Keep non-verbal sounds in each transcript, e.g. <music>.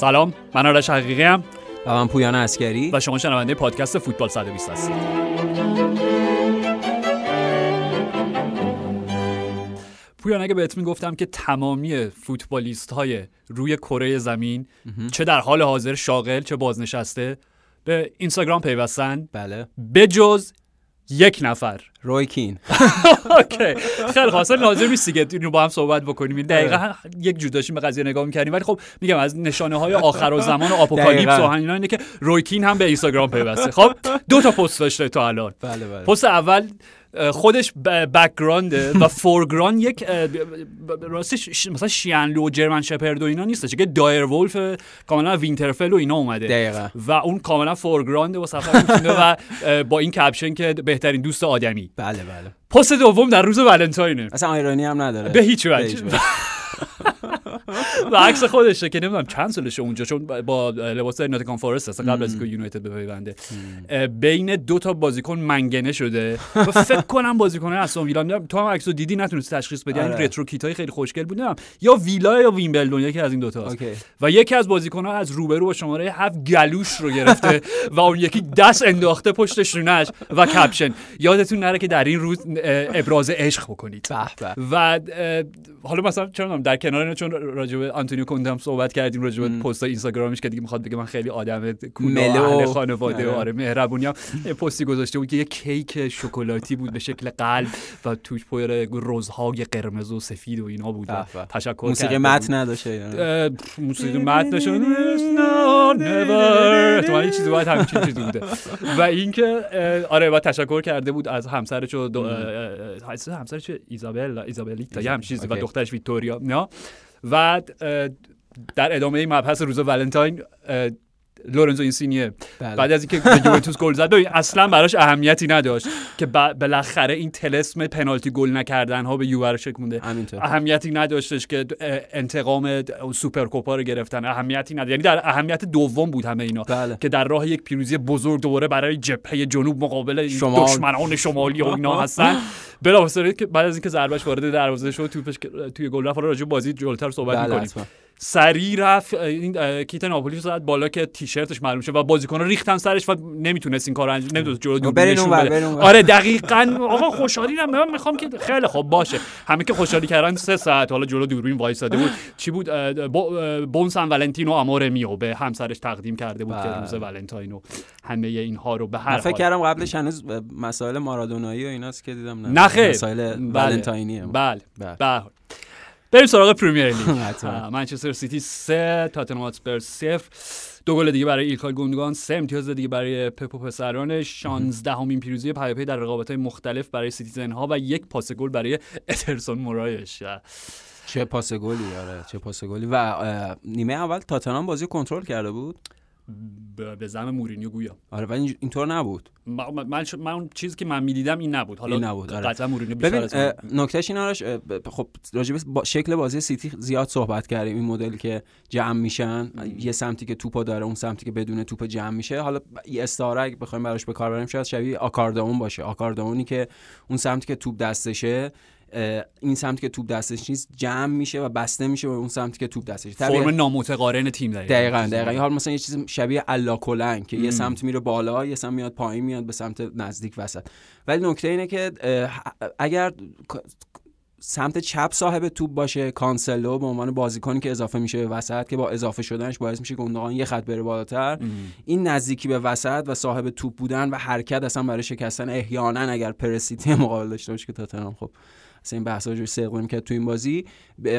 سلام من آرش حقیقی‌ام و من پویان اسکری و شما شنونده پادکست فوتبال 120 هستید. پویان اگه بهت می‌گفتم که تمامی فوتبالیست های روی کره زمین چه در حال حاضر شاغل چه بازنشسته به اینستاگرام پیوستن. بله. بجز یک نفر. روی کین. <laughs> اوکی. خیلی خاصه لازم نیست که اینو با هم صحبت بکنیم. دقیقا یک جور داشتیم به قضیه نگاه می‌کردیم. ولی خب میگم از نشانه های آخر و <laughs> زمان و آپوکالیپس و اینا اینه که رویکین هم به اینستاگرام پیوسته. خب دو تا پست داشته تا الان. بله بله. پست اول خودش بکگراند و فورگراند یک راستش مثلا شیانلو و جرمن شپرد و اینا نیستش. که دایر ولف کاملا وینترفل و اینا اومده. دقیقا. و اون کاملا فورگراند و سفر و با این کپشن که بهترین دوست آدمی. بله بله. پست دوم در روز ولنتاینه. اصلا ایرانی هم نداره. به هیچ وجه. <laughs> <laughs> و عکس خودشه که نمی‌دونم چند سالشه اونجا چون با لباس ناتیکان فارست هست. قبل از اینکه یونایتد بپیونده بین دو تا بازیکن منگنه شده. و فکر کنم بازیکن استون ویلا تو هم عکسو دیدی؟ نتونستی تشخیص بدی؟ این رترو کیت خیلی خوشگل بود. یا ویلا یا ویمبلدون یکی از این دو تا و یکی از بازیکن ها از روبرو با شماره هفت گلوش رو گرفته <laughs> و اون یکی دست انداخته پشت شونش و کپشن. یادتون نره که در این روز ابراز عشق بکنید. و حالا مثلا چرا در کنار چون راجع به آنتونیو هم صحبت کردیم راجع به پست اینستاگرامش که دیگه می‌خواد بگه من خیلی آدم ملو. خانواده و آره مهربونی هم. پستی گذاشته بود که یه کیک شکلاتی بود به شکل قلب و توش پر روزهای قرمز و سفید و اینا بود تشکر موسیقی متن نداشته؟ موسیقی متن داشته تو یه چیزی باید همین چیزی بوده. و اینکه آره و تشکر کرده بود از همسرش و همسرش ایزابل ایزابلیتا یه هم چیزی و دخترش ویکتوریا نه؟ و در ادامه مبحث روز ولنتاین لورنزو اینسینیه. بله. بعد از اینکه به یوونتوس گل زد اصلا براش اهمیتی نداشت که بالاخره این طلسم پنالتی گل نکردن ها به یووه شکونده اهمیتی نداشتش که انتقام سوپرکوپا رو گرفتن. اهمیتی نداشت. یعنی در اهمیت دوم بود همه اینا بله. که در راه یک پیروزی بزرگ دوباره برای جبهه جنوب مقابل شمال. دشمنان شمالی و اینا هستن. بلافاصله که بعد از اینکه ضربش وارد دروازه شد توپش توی گل رفت راجع بازی جلوتر صحبت بله می‌کنیم. سری رفت این کیت ناپولی زد بالا که تیشرتش معلوم شه و بازیکن‌ها ریختن سرش و نمی‌تونست این کارو انجام نمی‌تونست جلو دوربینشون بده آره دقیقاً. آقا خوشحالی من می‌خوام که خیلی خوب باشه. همه که خوشحالی کردن سه ساعت. حالا جلو دوربین وایساده بود. چی بود؟ بونسان ولنتینو امور میو به همسرش تقدیم کرده بود که روز ولنتاینو همه اینها رو به هر فکر کردم قبلش هنوز مسائل مارادونایی و ایناست که دیدم نه. مسائل ولنتاینیه. بله. بله. بریم سراغ پریمیر لیگ. <laughs> منچستر سیتی 3 تاتنهام هاتسپر 0 دو گل دیگه برای ایلکای گوندگان سه امتیاز دیگه برای پپ و پسران. 16 همین پیروزی پی‌درپی در رقابت‌های مختلف برای سیتیزن ها و یک پاس گل برای ادرسون مورایش. چه پاس گلی آره چه پاس گلی. و نیمه اول تاتنهام بازی کنترل کرده بود؟ به زعم مورینیو گویا. آره ولی اینطور نبود. من من, چیزی که من می‌دیدم این نبود. حالا این نبود آره. قطعا مورینیو ببین نکتهش این آرش خب راجع با شکل بازی سیتی زیاد صحبت کردیم این مدل که جمع میشن. یه سمتی که توپو داره اون سمتی که بدون توپ جمع میشه. حالا یه استعاره اگه بخوایم براش به کار بریم شاید شبیه آکاردئون باشه. آکاردئونی که اون سمتی که توپ دستشه این سمت که توپ دستش نیست جمع میشه و بسته میشه و اون سمت که توپ دستش. فرم نامتقارن تیم داره دقیقاً دقیقاً. حال مثلا یه چیز شبیه الا کلنگ که یه سمت میره بالا یه سمت میاد پایین میاد به سمت نزدیک وسط. ولی نکته اینه که اگر سمت چپ صاحب توپ باشه کانسلو به عنوان بازیکنی که اضافه میشه به وسط که با اضافه شدنش باعث میشه گوندوغان یه خط بره بالاتر. این نزدیکی به وسط و صاحب توپ بودن و حرکت اصلا برای شکستن احیانا اگر پرسیتی مقابل داشته باشه که تاتنهام خب. اصلا این بحثا رو سرقم کرد تو این بازی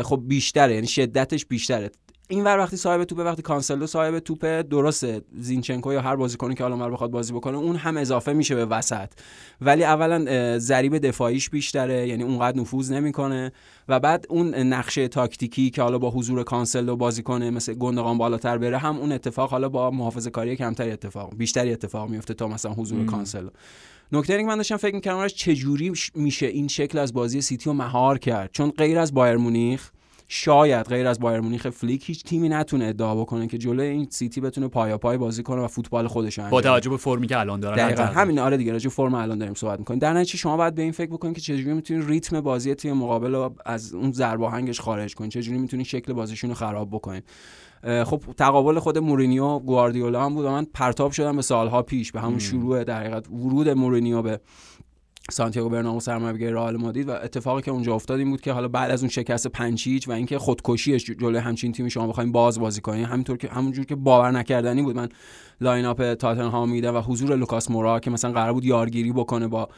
خب بیشتره یعنی شدتش بیشتره. این ور وقتی صاحب توپه وقتی کانسلو صاحب توپه درسته زینچنکو یا هر بازیکنی که حالا بخواد بازی بکنه اون هم اضافه میشه به وسط. ولی اولا ضریب دفاعیش بیشتره یعنی اونقدر نفوذ نمی‌کنه. و بعد اون نقشه تاکتیکی که حالا با حضور کانسلو بازی کنه مثل گندگان بالاتر بره هم اون اتفاق حالا با محافظه کاری کمتری اتفاق بیشتری اتفاق میفته تا مثلا حضور کانسلو. نکته اینکه من داشتم فکر می‌کردم چه جوری میشه این شکل از بازی سیتی رو مهار کرد. چون غیر از بایر مونیخ شاید غیر از بایر مونیخ فلیک هیچ تیمی نتونه ادعا بکنه که جلوی این سیتی بتونه پایا پای بازی کنه و فوتبال خودش انجام با توجه به فرمی که الان داره دقیقاً. همین آره دیگه راجع فرم الان داریم صحبت می‌کنیم. در نتیجه شما باید به این فکر بکنید که چجوری می‌تونید ریتم بازی تیم مقابل رو از اون ضرباهنگش خارج کنید چجوری می‌تونید شکل بازیشون رو خراب بکنید خب تقابل خود مورینیو گواردیولا هم بود و من پرتاب شدم به سالها پیش به همون شروع در حقیقت ورود مورینیو به سانتیاگو برنابئو سرمربیگری رئال مادرید و اتفاقی که اونجا افتاد این بود که حالا بعد از اون شکست پنج هیچ و اینکه خودکشیش جلوی همچین تیمی شما بخواید باز بازی کنید همینطور که همونجور که باور نکردنی بود. من line-up تاتنهام میدم و حضور لوکاس مورا که مثلا قرار بود یارگیری بکنه با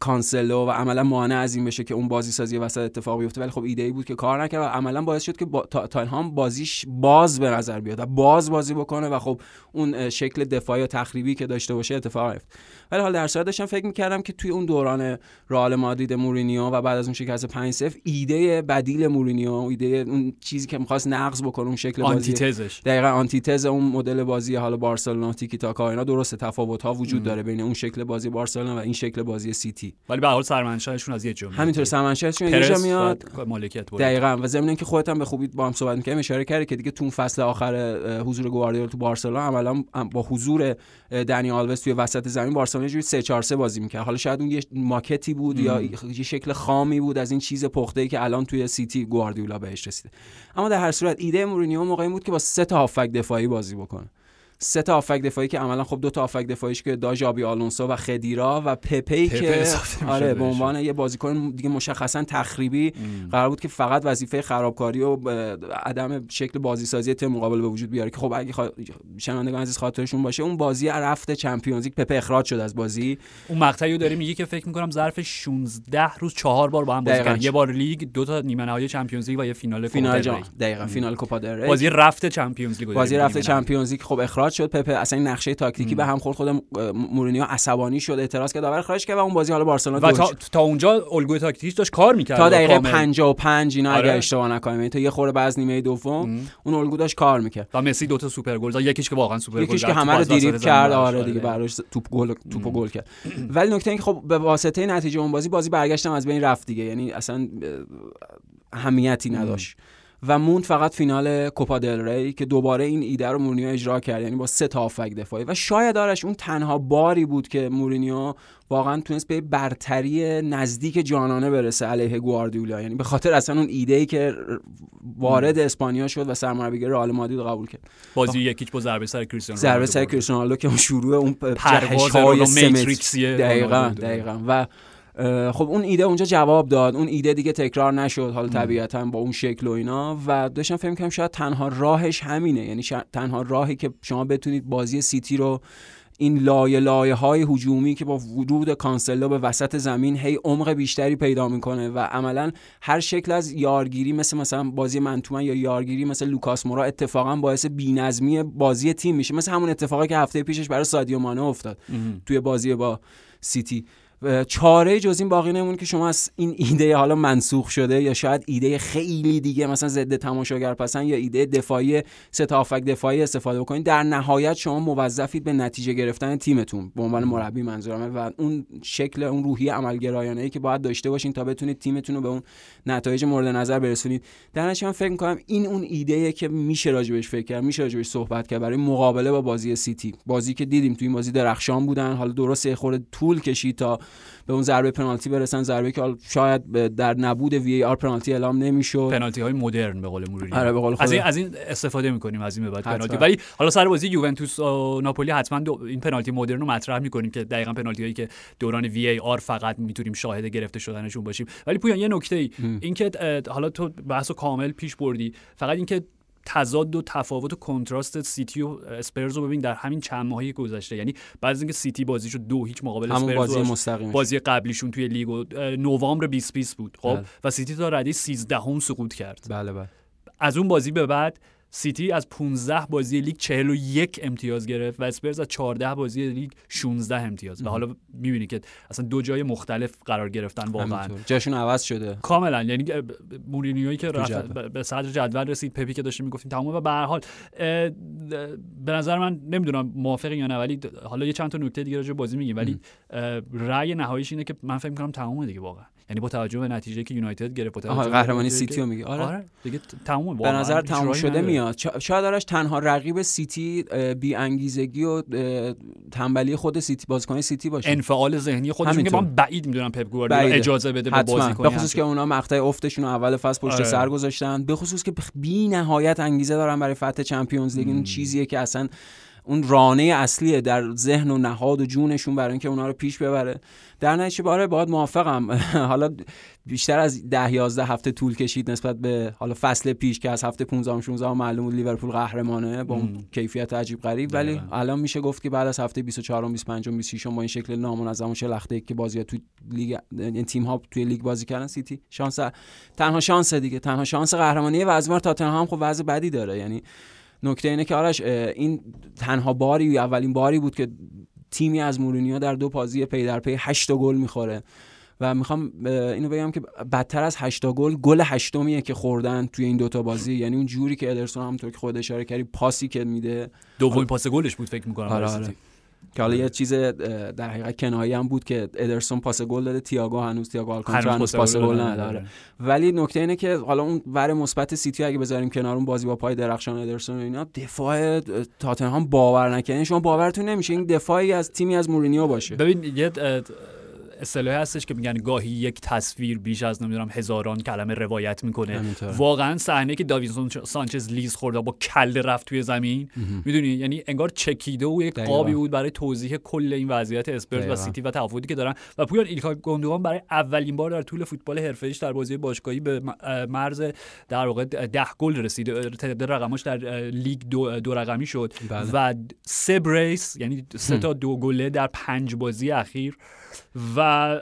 کانسلو و عملا مانع از این بشه که اون بازی سازی وسط اتفاق بیفته. ولی خب ایده ای بود که کار نکرد و عملا باعث شد که با تاتنهام بازیش باز به نظر بیاد و باز بازی بکنه و خب اون شکل دفاعی و تخریبی که داشته باشه اتفاق نیفتاد ولی حال در صورت داشتم فکر می‌کردم که توی اون دوران رئال مادرید مورینیو و بعد از اون شکست 5 0 ایده بدیل مورینیو ایده اون چیزی که می‌خواست نقض بکنه اون شکل بازی. آنتی‌تزش. دقیقاً آنتی‌تز اون مدل بازی حالا بارسلونا تیکی‌تاکا اینا درست تفاوت ها وجود داره بین اون شکل بازی بارسلونا و این شکل بازی سیتی. ولی به حال سرمنشأشون از یه جا همینطور سرمنشأشون یه جا میاد مالکیت دقیقاً. و ضمن اینکه خودت هم به خوبی با هم صحبت می‌کردیم اشاره کردی که دیگه تو فصل آخر حضور گواردیولا تو بارسلونا عملا با حضور دنی آلوس توی وسط زمین بارسلونا یه جوری 3 4 3 بازی می‌کرد. حالا شاید اون یه ماکتی بود یا یه شکل خامی بود از این چیز پخته‌ای که الان توی سیتی گواردیولا بهش رسیده. اما در هر صورت ایده مورینیو موقعی بود که با سه تا هافک دفاعی بازی بکنه. سه تا هافک دفاعی که عملا خب دو تا هافک دفاعیش که ژابی آلونسو و خدیرا و پپی که آره به عنوان یه بازیکن دیگه مشخصا تخریبی ام. قرار بود که فقط وظیفه خرابکاری و عدم شکل بازی سازی تیم مقابل به وجود بیاره که خب اگه خوا... شنوندگان عزیز خاطرشون باشه اون بازی رفت چمپیونز لیگ پپه اخراج شد از بازی. اون مقطعی داره میگه که فکر می‌کنم ظرف 16 روز چهار بار با هم بازی کردن. یه بار لیگ دو تا نیمه نهایی چمپیونز لیگ و یه فینال فینال جام. دقیقاً فینال کوپا بازی رفت چمپیونز لیگ بازی رفت چمپیونز لیگ خب اخراج شد پپه اصلا این نقشه تاکتیکی به هم خورد خود مورینیو عصبانی شد اعتراض کرد داور خارج کرد و اون بازی حالا بارسلونا و تا, تا اونجا الگوی تاکتیکیش داشت کار می‌کرد تا دقیقه 55 اینا آره. اگه اشتباه نکنم یعنی تا یه خورده بعد نیمه دوم اون الگو داشت کار می‌کرد. و مسی دو تا سوپر گل زد یکیش که واقعا سوپر گل یکیش که همه رو دریبل کرد آره دیگه براش توپ گل توپو گل کرد. ولی نکته اینکه خب به واسطه نتیجه اون بازی بازی برگشتم از بین رفت دیگه یعنی اصلا اهمیتی نداشت. و موند فقط فینال کوپا دل ری که دوباره این ایده رو مورینیو اجرا کرد یعنی با سه تا آفک دفاعی. و شاید آرش اون تنها باری بود که مورینیو واقعا تونست به برتری نزدیک جانانه برسه علیه گواردیولا. یعنی به خاطر اصلا اون ایده ای که وارد اسپانیا شد و سرمربیگری رئال مادرید قبول کرد. بازی یکیچ با ضربه سر کریستیانو ضربه سر کریستیانو که اون شروع اون پرواز دقیقاً دقیقاً. و خب اون ایده اونجا جواب داد. اون ایده دیگه تکرار نشد. حالا طبیعتا با اون شکل و اینا. و داشتم فکر کنم شاید تنها راهش همینه. یعنی تنها راهی که شما بتونید بازی سیتی رو این لایه لایه های هجومی که با ورود کانسلو به وسط زمین هی عمق بیشتری پیدا می‌کنه و عملا هر شکل از یارگیری مثل مثلا بازی man to man یا یارگیری مثل لوکاس مورا اتفاقا باعث بینظمی بازی تیم میشه. مثل همون اتفاقی که هفته پیشش برای سادیو مانه افتاد توی بازی با سیتی. چاره جز این باقی نمونه که شما از این ایده حالا منسوخ شده یا شاید ایده خیلی دیگه مثلا ضد تماشاگر پسند یا ایده دفاعی ستافک دفاعی استفاده بکنید در نهایت شما موظفید به نتیجه گرفتن تیمتون به عنوان مربی منظورمه و اون شکل اون روحی عملگرایانه ای که باید داشته باشین تا بتونید تیمتون رو به اون نتایج مورد نظر برسونید. در نتیجه من فکر می‌کنم این اون ایده که میشه راجبش فکر کرد میشه راجبش صحبت کرد برای مقابله با بازی سیتی. بازی که دیدیم تو این بازی درخشان بودن حالا درست خورده طول کشید تا به اون ضربه پنالتی برسن. ضربه که شاید در نبود VAR پنالتی اعلام نمی‌شد. پنالتی های مدرن به قول مورینیو. آره به قول از این از این استفاده می‌کنیم از این به بعد پنالتی. ولی حالا سر بازی یوونتوس و ناپولی حتما این پنالتی مدرن رو مطرح می‌کنیم که دقیقا پنالتی هایی که دوران VAR فقط می‌تونیم شاهد گرفته شدنشون باشیم. ولی پویان یه نکته ای اینکه حالا تو بحث کامل پیش بردی. فقط اینکه تضاد و تفاوت و کنتراست سیتی و اسپرز رو ببین در همین چند ماهی گذشته. یعنی بعد از اینکه سیتی بازیشو دو هیچ مقابل اسپرز بازی مستقیم بازی قبلیشون توی لیگ نوامبر 2020 بود خب؟ بله. و سیتی تا رده 13 هم سقوط کرد. بله بله. از اون بازی به بعد سیتی از 15 بازی لیگ 41 امتیاز گرفت و اسپرز از 14 بازی لیگ 16 امتیاز. و حالا می‌بینی که اصلا دو جای مختلف قرار گرفتن واقعا. جاشون عوض شده. کاملا. یعنی مورینیویی که رفت به صدر جدول رسید پپی که داشتیم می‌گفتیم تمام و به هر حال به نظر من نمی‌دونم موافق یا نه ولی حالا یه چند تا نکته دیگه راجع بازی میگیم. ولی رأی نهاییش اینه که من فکر می‌کنم تمام دیگه واقعا. یعنی با توجه به نتیجه که یونایتد گرفت قهرمانی سیتی رو میگه. آره, آره دیگه تموم به نظر تموم شده میاد. شاید آرش تنها رقیب سیتی بی انگیزگی و تنبلی خود سیتی بازیکن سیتی باشه. انفعال ذهنی خودشون که من بعید می‌دونم پپ گواردیولا اجازه بده به بازیکن به خصوص که اونا مقطع افتشون رو اول فصل پشت آره. سر گذاشتن. به خصوص که بی نهایت انگیزه دارن برای فتح چمپیونز لیگ. این چیزیه که اصلا اون رانه اصلیه در ذهن و نهاد و جونشون برای اینکه اونا رو پیش ببره. در نتیجه آره باید موافقم. <laughs> حالا بیشتر از ده 11 هفته طول کشید نسبت به حالا فصل پیش که از هفته 15 16 معلوم بود لیورپول قهرمانه با اون کیفیت عجیب غریب. ولی الان میشه گفت که بعد از هفته 24 25 26 با این شکل نامنظم و شلخته که بازی تو لیگ این تیم ها توی لیگ بازی کردن سیتی شانس تنها شانس دیگه تنها شانس قهرمانی و از تاتنهام خب وضع بدی داره. یعنی نکته اینه که آرش این تنها باری اولین باری بود که تیمی از مورینیو در دو بازی پی در پی 8 گل می‌خوره. و می‌خوام اینو بگم که بدتر از 8 گل گل هشتمیه که خوردن توی این دوتا بازی. یعنی اون جوری که ادرسون همونطور که خود اشاره کردی پاسی که میده. دومین پاس گلش بود فکر می‌کنم آره آره. که حالا یه چیز در حقیقت کنایی هم بود که ادرسون پاس گل داده تییاگو هنوز تییاگو آلکانتارا هنوز پاس گل نداره. ولی نکته اینه که حالا اون ور مثبت سیتی اگه بذاریم کنار اون بازی با پای درخشان ادرسون و اینا دفاع تاتنهام باورنکردنیه. شما باورتون نمیشه این دفاعی از تیمی از مورینیو باشه. ببین یه اصطلاحی هستش که میگن گاهی یک تصویر بیش از نمی‌دونم هزاران کلمه روایت می‌کنه. واقعا صحنه که داوینسون سانچز لیز خورده با کله رفت توی زمین می‌دونی؟ یعنی انگار چکیده و یک قابی بود برای توضیح کل این وضعیت اسپرز و سیتی و تفاوتی که دارن. و پویان ایلکا گوندوگان برای اولین بار در طول فوتبال حرفه‌ایش در بازی باشگاهی به مرز در واقع ده گل رسید. تعداد گلهاش در لیگ دو, دو رقمی شد. بله. و سه بریس یعنی سه تا دو گله در پنج بازی اخیر و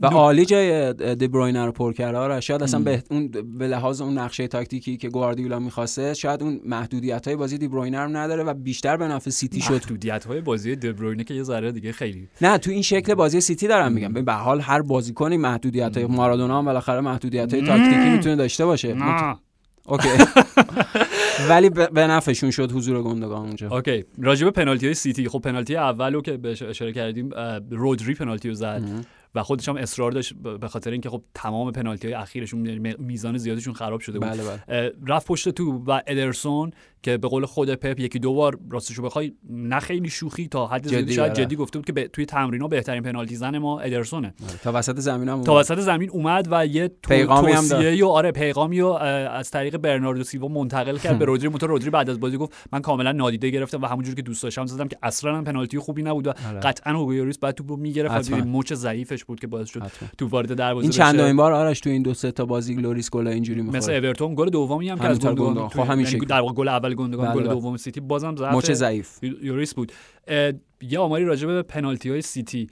و عالی جای دبروینر رو پر کرده. آره شاید اصلا به اون به لحاظ اون نقشه تاکتیکی که گواردیولا می‌خواسته شاید اون محدودیت های بازی دبروینه رو نداره و بیشتر به نفع سیتی شد. محدودیت های بازی دبروینه که یه ذره دیگه خیلی نه تو این شکل بازی سیتی دارم میگم. به حال هر بازیکنی محدودیت های مارادونا هم بالاخره محدودیت های تاکتیکی می‌تونه داشته باشه. اوکی. <laughs> <laughs> ولی به نفعشون شد حضور گوندوگان اونجا. اوکی. راجب پنالتی های سیتی. خب پنالتی اولو که بهش اشاره کردیم رودری پنالتی رو زد و خودش هم اصرار داشت به خاطر اینکه خب تمام پنالتی های اخیرشون یعنی میزان زیادشون خراب شده بود. بله بله. رفت پشت توپ و ادرسون که به قول خود پپ یکی دو بار راستشو بخوای نه خیلی شوخی تا حد زیادی شاید آره. جدی گفته بود که توی تمرینا بهترین پنالتی زن ما ادرسونه. آره. تا وسط زمین هم تا وسط زمین اومد و یه پیغامی هم و آره پیغامی رو از طریق برناردو سیلوا منتقل کرد. به <laughs> رودری و رودری بعد از بازی گفت من کاملا نادیده گرفتم و همونجوری که دوست داشتم زدم که اصلا پنالتی خوبی نبود و آره. قطعا هوگو بعد توپو می‌گرفت مچ ضعیفش بود که باعث شد توپ وارد دروازه این چند بار آرش تو این دو سه تا بازی لوریس گل اینجوری می‌خوره مثل اورتون گل دومی هم که از گل خب یعنی در گل اول گوندوگان گل بله، بله. دوم سیتی بازم ضعف ضعیف. لوریس بود. یه آماری راجع به پنالتی های سیتی.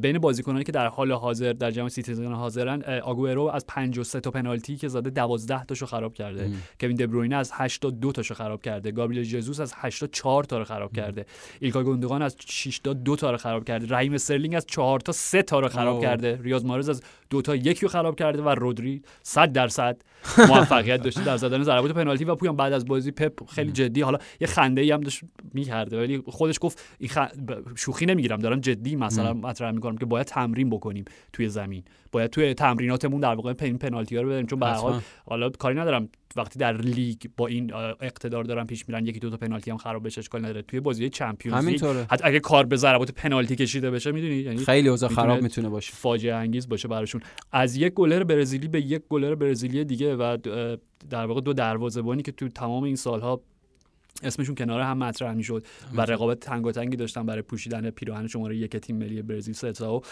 بین بازیکنانی که در حال حاضر در جمع سیتیزن حاضرن آگوئرو از 53 تا پنالتی که زده 12 تاشو خراب کرده. کوین دبروینه از 8 2 تاشو خراب کرده. گابریل جزوس از 8 4 تا رو خراب کرده. ایلکا گوندوگان از 6 تا 2 تا رو خراب کرده. رحیم استرلینگ از 4 تا 3 تا رو خراب أوه. کرده. ریاض محرز از 2 تا 1 رو خراب کرده و رودری 100 درصد <laughs> موفقیت داشته در زدن ضربات پنالتی و پویان بعد از بازی پپ خیلی جدی. حالا یه خنده ای هم داشت می‌کرده. ولی خودش گفت این خ... شوخی نمی‌گیرم دارم جدی مثلا مطرح می‌کنم که باید تمرین بکنیم توی زمین. باید توی تمریناتمون در واقع این پنالتی ها رو بدیم چون به حال حالا کاری ندارم. وقتی در لیگ با این اقتدار دارن پیش میرن یکی دو تا پنالتی هم خراب بشه اشکال نداره. توی بازی چمپیونز لیگ حتی اگه کار به ضربات پنالتی کشیده بشه می‌دونی؟ یعنی خیلی اوضاع خراب می‌تونه باشه. فاجعه انگیز باشه براشون. از یک گلر برزیلی به یک گلر برزیلی دیگه و در واقع دو دروازه‌بانی که تو تمام این سالها اسمشون کنار هم مطرح می‌شد و رقابت تنگاتنگی داشتن برای پوشیدن پیراهن شماره یک تیم ملی برزیل ستا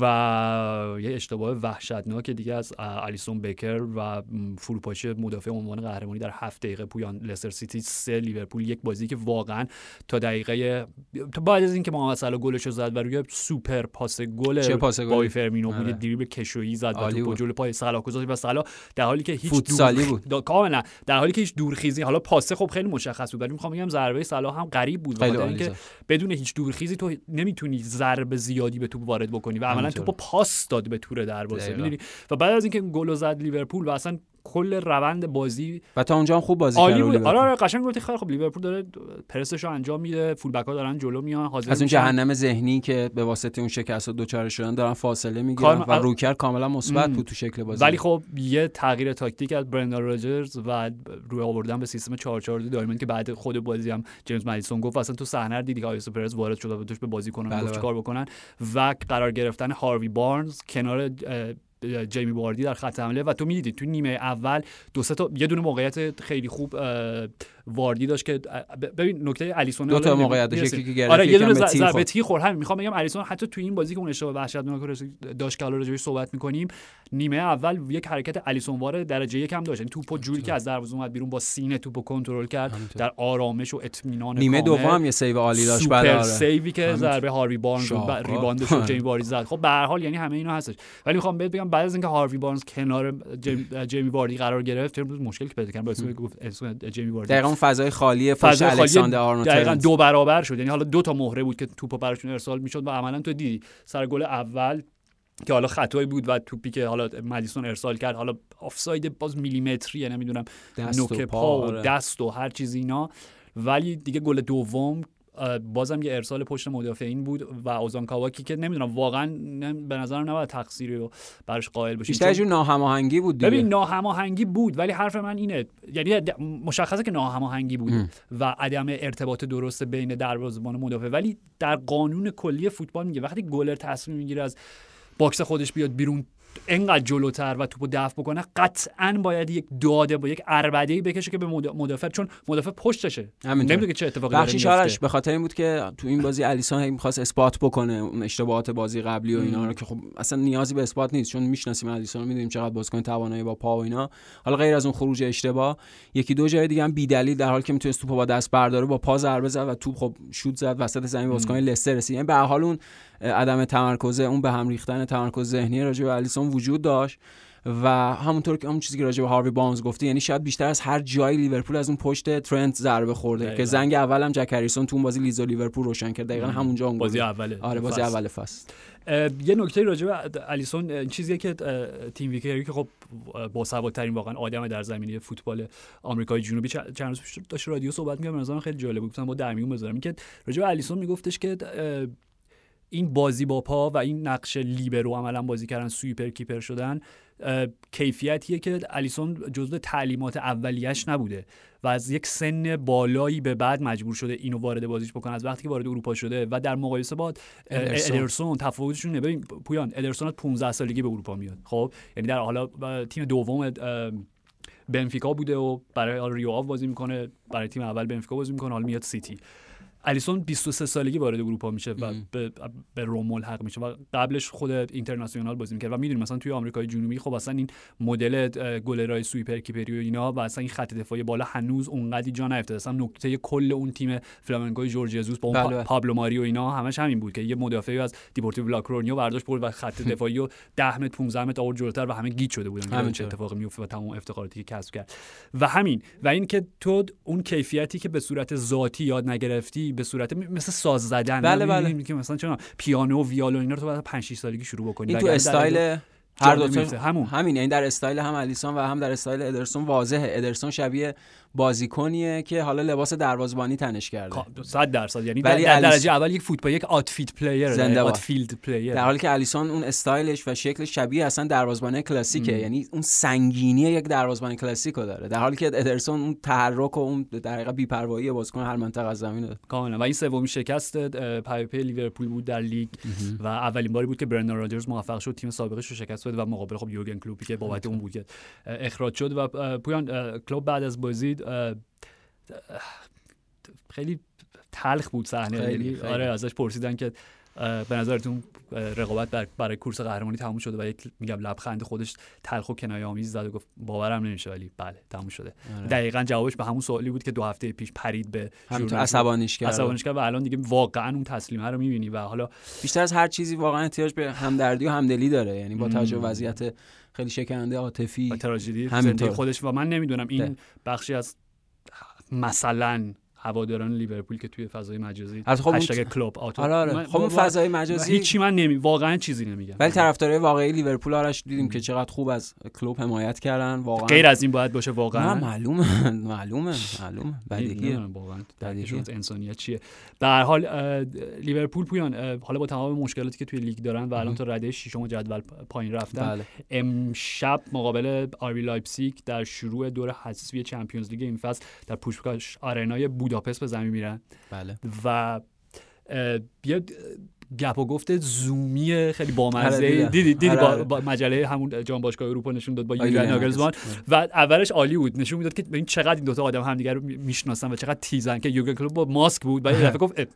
و یه اشتباه وحشتناک دیگه از الیسون بکر و فروپاشی مدافع عنوان قهرمانی در هفت دقیقه پویان لستر سیتی سه لیورپول یک بازی که واقعا تا دقیقه تا بعد از اینکه محمد صلاح گلش زد و روی سوپر پاس گل بابی فیرمینو بود آره. دریبل کشویی زد و تو جلوی پای صلاح گذاشت و صلاح در حالی که هیچ فوتسالی بود. کاملا. در حالی که هیچ دورخیزی حالا پاسه خب خیلی مشخص بود. ولی می‌خوام بگم ضربه صلاح هم غریب بود بخاطر اینکه بدون هیچ دورخیزی تو نمی‌تونی ضربه زیادی به توپ وارد بکنی و عملا توپو پاس داد به تور دروازه. می‌دونی؟ و بعد از اینکه گل زد لیورپول و اصلا کل روند بازی و تا اونجا هم خوب بازی کرد بود. آره آره قشنگ گفتی خیلی خب لیورپول داره پرسش رو انجام میده فول بک ها دارن جلو میان حاضر از اون. جهنم ذهنی که به واسطه اون شکست دوچار شدن دارن فاصله می‌گیرن و روکر کاملا مثبت. بود تو شکل بازی ولی خب یه تغییر تاکتیک از برندان راجرز و روی آوردن به سیستم 442 دایموند که بعد خود بازی هم جیمز مدیسون گفت اصلا تو صحنه دیدی که آیسو پرز وارد شد و توش به بازی کنن بله، بله. چیکار بکنن و قرار گرفتن هاروی بارنز کنار جیمی واردی در خط حمله. و تو می‌دیدی تو نیمه اول دو سه تا یه دونه موقعیت خیلی خوب واردی داشت که ببین نکته الیسون دو تا موقعیت داشت که گرفت آره یه دونه. ضربه تیر خورد. همین می‌خوام بگم الیسون حتی تو این بازی که اون اشتباه وحشتناک داشت که حالا راجعش صحبت می‌کنیم. نیمه اول یک حرکت آلیسون وار درجه یکم داشت. یعنی توپو جوری که از دروازه اومد بیرون با سینه توپو کنترل کرد. در آرامش و اطمینان نیمه. دوم هم یه save عالی داشت بعد آره. save ی که. ضربه هاروی بارنز rebound ش رو جیمی واردی زد. خب به هر حال یعنی همه اینا هستش. ولی می‌خوام بهت بگم بعد از اینکه هاروی بارنز کنار جیم- جیمی واردی قرار گرفت چه مشکلی که پیدا کرد. با اسم جیمی واردی دقیقا فضای خالی پشت الکساندر آرنولد دقیقا. دو برابر شد یعنی حالا دو تا مهره بود که توپو براشون ارسال می‌شد و عملا تو دیدی سر گل اول که حالا خطایی بود و توپی که حالا مدیسون ارسال کرد حالا آفساید باز میلیمتریه نمی‌دونم دست و نوک پا، و آره. دست و هر چیز اینا ولی دیگه گل دوم بازم یه ارسال پشت مدافعین بود و اوزان کاواکی که نمی‌دونم واقعا به نظرم نباید تقصیری رو براش قائل باشیم بیشتر چون- جور ناهماهنگی بود دیگه. ببین ناهماهنگی بود ولی حرف من اینه یعنی مشخصه که ناهماهنگی بود ام. و عدم ارتباط درست بین دروازه‌بان و مدافع. ولی در قانون کلی فوتبال میگه وقتی گلر تصمیم می‌گیره از box خودش بیاد بیرون انقدر جلوتر و توپو دفع بکنه قطعا باید یک داده یا یک عربده ای بکشه که به مدا- مدافع چون مدافع پشتشه. نمی‌دونه که چه اتفاقی میفته. آرش به خاطر این بود که تو این بازی الیسون هی می‌خواست اثبات بکنه اون اشتباهات بازی قبلی و اینا رو که خب اصلا نیازی به اثبات نیست چون می‌شناسیم الیسون رو می‌دونیم چقدر بازیکن توانایی با پا و اینا. حالا غیر از اون خروج اشتباه یکی دو جای دیگه هم بی‌دلیل در حالی که می‌تونست توپو با دست برداره با پا ضربه زد و توپ خب شوت زد وسط زمین بازیکن لستر رسید. یعنی به هر حال اون عدم تمرکز اون به هم ریختن تمرکز ذهنی راجع به الیسون وجود داشت و همونطور که همون چیزی که راجع به هاروی بانز گفتی یعنی شاید بیشتر از هر جایی لیورپول از اون پشت ترنت ضربه خورده دقیقاً. که زنگ اول هم جک هریسون تو اون بازی لیزو لیورپول روشن کرد دقیقا همونجا اون بازی. اوله آره بازی فصل. اول فصل یه نکته راجع به الیسون اه، چیزیه که تیم ویکری که خب با سوادترین واقعا آدم در زمینه فوتبال آمریکای جنوبی چند روز پیش داشت رادیو صحبت می‌کرد به نظرم خیلی جالب بود گفتم با در میون بذارم که راجع به الیسون میگفتش که این بازی با پا و این نقش لیبرو عملا بازی کردن sweeper keeper شدن کیفیتیه که الیسون جزو تعلیمات اولیش نبوده و از یک سن بالایی به بعد مجبور شده اینو وارد بازیش بکنه. از وقتی که وارد اروپا شده و در مقایسه با ادرسون. تفاوتشون اینه. ببین پویان ادرسون از 15 سالگی به اروپا میاد. خب؟ یعنی در حالا تیم دوم بنفیکا بوده و برای ریو آوه بازی می‌کنه برای تیم اول بنفیکا بازی می‌کنه حالا میاد سیتی. الیسون 23 سالگی وارد اروپا میشه و. به, به روم ملحق میشه و قبلش خود اینترنشنال بازی می‌کرد و می‌دونیم مثلا توی آمریکای جنوبی خب اصلا این مدل گلرای sweeper keeper ی و اینا و اصلا این خط دفاعی بالا هنوز اونقدی جا نیفتاده اصلا نکته کل اون تیم فلامنگوی جورج اون بله. پا- پابلو ماری و اینا همش همین بود که یه مدافعی از دپورتیوو لاکرونیا برداشت برد و خط <laughs> دفاعی رو 10 متر 15 متر آورد جلوتر و همه گیج شده بودن که چه. اتفاقی میفته و تمام افتخاراتی که کسب کرد و همین و این که تو اون کیفیتی که به صورت ذاتی یاد نگرفتی به صورت مثل ساز زدن بله،؟ بله. که مثلا چون پیانو و ویولون اینا رو تو بعد 5 6 سالگی شروع بکنی این تو استایل هر دو. همون همین یعنی در استایل هم الیسون و هم در استایل ادرسون واضحه ادرسون شبیه بازیکنیه که حالا لباس دروازه‌بانی تنش کرده. 100 درصد. یعنی در, ولی در درجه اول یک فوتبال یک outfield player زنده باد. outfield player در حالی که الیسون اون استایلش و شکلش شبیه اصلا دروازه‌بان کلاسیکه. ام. یعنی اون سنگینی یک دروازه‌بان کلاسیکو داره. در حالی که ادرسون اون تحرک و اون در حقیقت بی‌پروایی بازیکن هر منطقه از زمین داره. کاملا. و این سومین شکست پیاپی لیورپول بود در لیگ. و اولین باری بود که برندان راجرز موفق شد تیم سابقش رو شکست بده و مقابل خب یورگن کلوپی که بابت اون بود اخراج شد. و پویان کلوب بعد از بازی خیلی تلخ بود صحنه یعنی. آره ازش پرسیدن که به نظرتون رقابت بر- برای کورس قهرمانی تموم شده و یک میگم لبخند خودش تلخ و کنایه آمیز زد و گفت باورم نمیشه ولی بله تموم شده آره. دقیقا جوابش به همون سوالی بود که دو هفته پیش پرید به همینطور. عصبانیش کرد عصبانیش کرد و الان دیگه واقعا اون تسلیمه رو می‌بینی و حالا بیشتر از هر چیزی واقعا احتیاج به همدردی و همدلی داره یعنی با توجه. وضعیت خیلی شکننده عاطفی و تراژدی. زندگی خودش و من نمی‌دونم این ده. بخشی از مثلا هواداران لیورپول که توی فضای مجازی البته خب هشتگ کلوب آتو آره آره. خب اون فضای مجازی هیچی من نمی واقعا چیزی نمیگم. ولی طرفدارای واقعی لیورپول آرش دیدیم که چقدر خوب از کلوب حمایت کردن. واقعا غیر از این باید باشه نه واقعا معلومه معلومه. معلومه بدیهیه. واقعا. از انسانیت چیه؟ به هر حال لیورپول پویان حالا با تمام مشکلاتی که توی لیگ دارن و الان تا رده ششم جدول پایین رفتن بله. امشب مقابل آربی لایپزیگ در شروع دور حذفی چمپیونز لیگ این فصل در پوشکاش آرنای بوداپست به زمین میرن. بله. و یه گپ و گفت زومی خیلی بامزه. دیدی دیدی با. با مجله همون جام باشگاه اروپا نشون داد با دیدم. ناگلزمان و اولش عالی بود نشون می‌داد که ببین چقدر این دوتا آدم همدیگه رو می‌شناسن و چقدر تیزن که یوگن کلوب با ماسک بود بعد دفعه گفت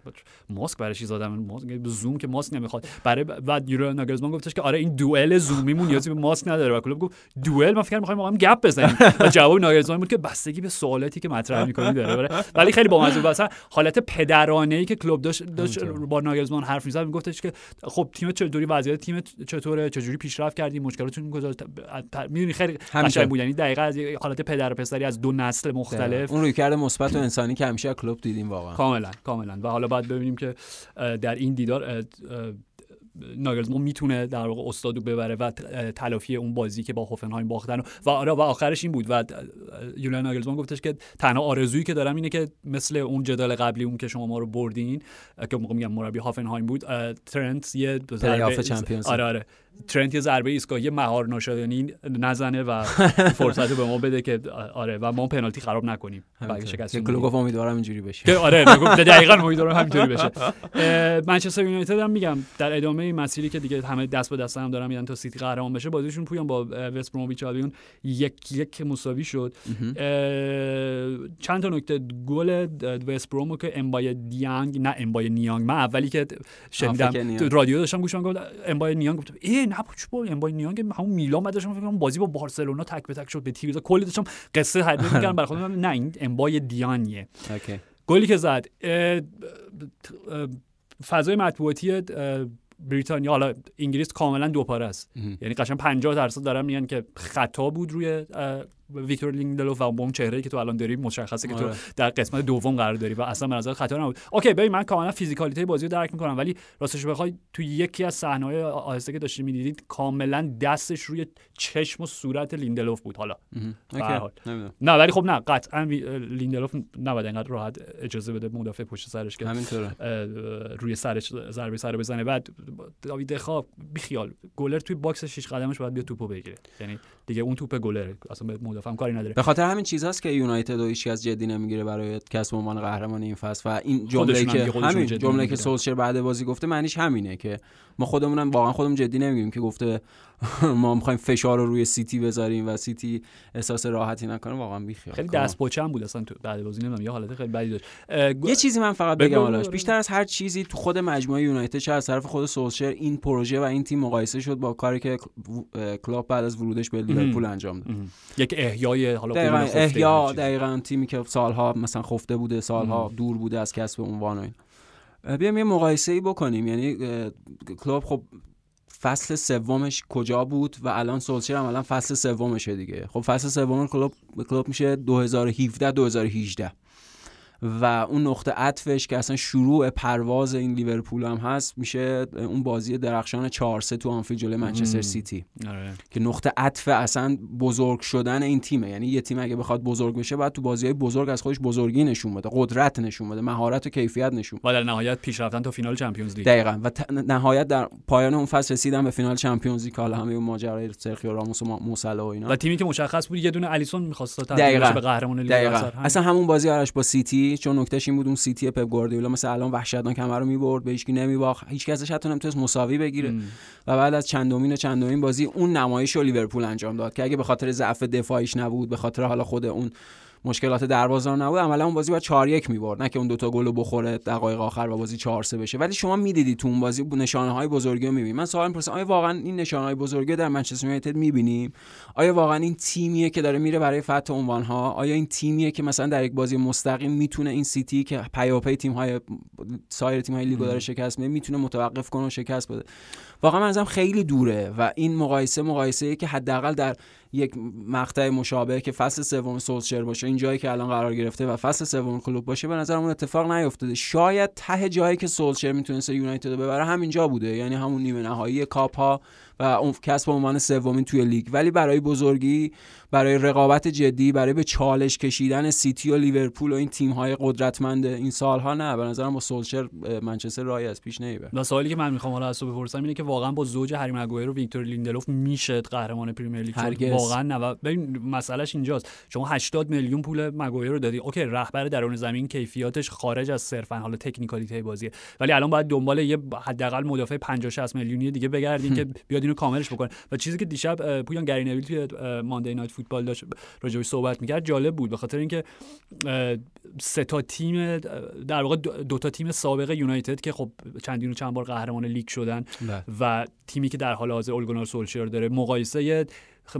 ماسک برای چی زدم ماسک زوم که ماسک نمی‌خواد برای بعد یولیان ناگلزمان گفتش که آره این دوئل زومیمون نیازی به ماسک نداره و کلوب گفت دوئل ما فکر می‌خوایم با هم گپ بزنیم و جواب ناگلزمان بود که بستگی به سوالاتی که مطرح می‌کنی داره. ولی خیلی بامزه بود حالت پدرانه‌ای که کلوب داشت. با ناگلزمان حرف می‌زد میگفتش که خب تیم چطوری وضعیت تیم چطوره چجوری پیشرفت کردیم مشکلاتتون کجا می‌دونی خیلی. قشنگ بود. یعنی دقیقاً از حالت پدر و پسری از دو نسل مختلف. اون رویکرد مثبت و انسانی که همیشه کلوب دیدیم واقعا. کاملا کاملا. و حالا باید ببینیم که در این دیدار ناگلزمان می‌تونه در واقع استادو ببره و تلافی اون بازی که با هوفنهایم باختن و- و آره و آخرش این بود و یولیان ناگلزمان گفتش که تنها آرزویی که دارم اینه که مثل اون جدال قبلی اون که شما ما رو بردین که موقع میگم مربی هافنهایم بود ترنت یه پلی‌آف چمپیونز آره آره. ترنت یه ضربه ایستگاهی مهار ناشدنی نزنه و <laughs> فرصت رو به ما بده که آره و ما پنالتی خراب نکنیم. همینطور. شکست کلوب گفت امیدوارم اینجوری بشه. که آره <laughs> دقیقاً امیدوارم همینطوری بشه. منچستر یونایتد هم میگم در ادامه این مسیری که دیگه همه دست به دست هم دارن میدن تا سیتی قهرمان بشه بازیشون پویان با وست برومیچ آلبیون یک یک مساوی شد. چند تا نکته گل وست برومو که امبای دیانگ نه امبای نیانگ من اولی که شنیدم رادیو داشتم گوش می‌کردم گفت امبای نیانگ؟ گفتم ای نه پویان امبای نیانگ همون میلان داشتم فکر کنم بازی با بارسلونا تک به تک شد به تیر کلی داشتم قصه تعریف <laughs> می‌کردم برای خودم نه این امبای دیانیه اوکی. گلی که زد فضای مطبوعاتی بریتانیا حالا انگلیس کاملا دوپاره است. یعنی قشنگ 50 درصد دارن میگن که خطا بود روی ویکتور لینگدلوف و اون چهره‌ای که تو الان داری مشخصه که تو آره. در قسمت دوم قرار داری و اصلا به نظر خطا نبود. اوکی ببین من کاملا physicality بازی رو درک می‌کنم ولی راستش بخوای تو یکی از صحنه‌های آهسته که داشتی می‌دیدید کاملا دستش روی چشم و صورت لیندلوف بود حالا. نه ولی خب نه قطعا لیندلوف نباید اینقدر راحت اجازه بده مدافع پشت سرش که روی سرش ضربه سر بزنه. بعد داوید دخا بیخیال گلر توی box شش قدمش باید بیا توپو بگیره. یعنی دیگه اون توپ گلره اصلا به مدافع هم کاری نداره به خاطر همین چیزاست که یونایتد و هیچ کس جدی نمی‌گیره برای کسب عنوان قهرمان این فصل و این جمله که همین جمله که. سولشر بعد بازی گفته معنیش همینه که ما خودمونم واقعا خودمون جدی نمی‌گیریم که گفته <laughs> ما می‌خوایم فشار رو روی سیتی بذاریم و سیتی احساس راحتی نکنه واقعا بیخیال خیلی. دست پاچه هم بود اصلا تو بعد بازی نمی‌دونم یه حالت خیلی بدی داشت اه، گ- یه چیزی من فقط بگم بگو. بیشتر از هر چیزی تو خود مجموعه یونایتد چه از طرف خود سولشر این پروژه و این تیم مقایسه شد با کاری که کلوب بعد از ورودش به لیورپول انجام داد. یک احیای حالا دقیقا احیا. دقیقا تیمی که سالها مثلا خفته بوده سالها دور بوده از کسب عنوان و این اه، بیایم یه مقایسه ای بکنیم. یعنی کلوب خب فصل سومش کجا بود و الان سولشر هم الان فصل سومشه دیگه. خب فصل سوم کلوب کلوب میشه 2017 2018 و اون نقطه عطفش که اصلا شروع پرواز این لیورپول هم هست میشه اون بازی درخشان 4 3 تو آنفیلد جلوی منچستر. سیتی. آره. که نقطه عطف اصلا بزرگ شدن این تیمه. یعنی یه تیم اگه بخواد بزرگ بشه باید تو بازی های بزرگ از خودش بزرگی نشون بده قدرت نشون بده مهارت و کیفیت نشون بده. و در نهایت پیش رفتن تا فینال چمپیونز لیگ. دقیقا. و نهایت در پایان اون فصل رسیدن به فینال چمپیونز لیگ حالا همه اون ماجرای سرخیو راموس و مو صلاح و اینا. و تیمی که مشخص بود یه دونه الیسون می‌خواست تا به قهرمان لیگ. اصلا همون بازی آرش با سیتی چون نکتهش این بود اون سیتی پپ گواردیولا مثل الان وحشتناک همه رو می‌برد به هیچکی نمیباخت هیچ کسش حتی نمی‌تونست مساوی بگیره مم. و بعد از چندمین و چندمین بازی اون نمایش رو لیورپول انجام داد که اگه به خاطر ضعف دفاعیش نبود به خاطر حالا خود اون مشکلات دروازه نبود عملا اون بازی باید 4 1 می‌برد نه که اون دوتا گل رو بخوره دقایق آخر و بازی 4 3 بشه. ولی شما می‌دیدی تو اون بازی نشانه های بزرگی رو می‌بینید من سوال می‌پرسم آیا واقعا این نشانه های بزرگی در منچستر یونایتد می‌بینیم؟ آیا واقعا این تیمیه که داره میره برای فتح عنوان ها آیا این تیمیه که مثلا در یک بازی مستقیم می‌تونه این سیتی که پیاپی تیم های سایر تیم های لیگو داره شکست میده می‌تونه متوقف کنه و شکست بده؟ واقعا من ازم خیلی دوره و این مقایسه مقایسه که حداقل در یک مقطع مشابه که فصل سوم سولشر باشه این جایی که الان قرار گرفته و فصل سوم کلوب باشه به نظر اون اتفاق نیفتاده. شاید ته جایی که سولشر می‌تونست یونایتد رو ببره همینجا بوده یعنی همون نیمه نهایی کاپ ها و اون کسب عنوان سومین توی لیگ. ولی برای بزرگی برای رقابت جدی برای به چالش کشیدن سیتی و لیورپول و این تیم های قدرتمند این سالها نه. به نظرم با سولشر منچستر راهی از پیش نمی‌بره و سوالی که من می‌خوام حالا از تو بپرسم اینه که واقعا با زوج هری مگوایر و ویکتور لیندلوف میشه قهرمان پریمیر لیگ؟ واقعا نه. ببین مسئلهش اینجاست. شما 80 میلیون پول مگوایر رو دادی. اوکی رهبر درون زمین کیفیاتش خارج از صرفا حالا تکنیکالیته بازیه. ولی الان باید دنبال یه حداقل مدافع 50 60 میلیونی دیگه بگردین که بیاد اینو کاملش بکنه. و چیزی که دیشب پویان گری توی ماندی نایت فوتبال داشت راجعش صحبت می‌کرد جالب بود. به خاطر اینکه سه تا تیم در واقع دو تا تیم سابق یونایتد که خب چندین و چند بار قهرمان لیگ شدن بله. و تیمی که در حال حاضر اولگونار سولشر داره مقایسه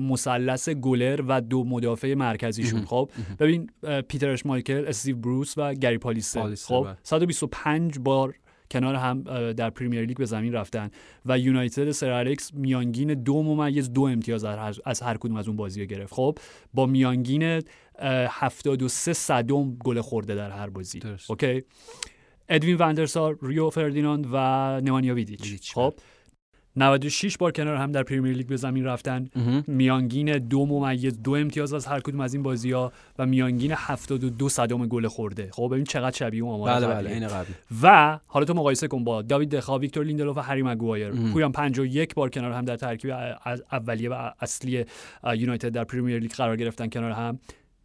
مثلث گلر و دو مدافع مرکزیشون. خب ببین پیتر اشمایکل استیو بروس و گری پالیستر خب 125 بله. بار کنار هم در پریمیر لیگ به زمین رفتن و یونایتد سر الکس میانگین دو ممیز دو امتیاز از هر کدوم از اون بازی گرفت. خب با میانگین 73 صدم گل خورده در هر بازی. اوکی؟ ادوین وندرسار ریو فردیناند و نمانیا ویدیچ. خب؟ 96 بار کنار هم در پریمیر لیگ به زمین رفتن. میانگین دو ممیز دو امتیاز از هر کدوم از این بازی ها و میانگین 72 صدم گل خورده. خب ببین چقدر شبیه اون آمار بله بله این قبلی. و حالا تو مقایسه کن با داوید دخا ویکتور لیندلوف و هری مگوایر. پویان 51 بار کنار هم در ترکیب اولیه و اصلی یونایتد در پریمیر لیگ قرار گرفتن کنار هم.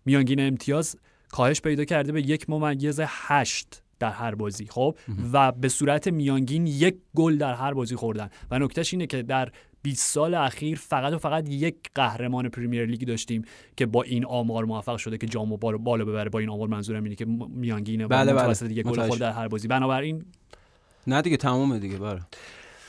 میانگین امتیاز کاهش پیدا کرده به یک ممیز 8 در هر بازی. خب؟ و به صورت میانگین یک گل در هر بازی خوردن. و نکتهش اینه که در 20 سال اخیر فقط و فقط یک قهرمان پریمیر لیگ داشتیم که با این آمار موفق شده که جامو بالا ببره. با این آمار منظورم اینه که میانگین بله بله. یک گل خورد در هر بازی. بنابراین نه دیگه تمومه دیگه بله.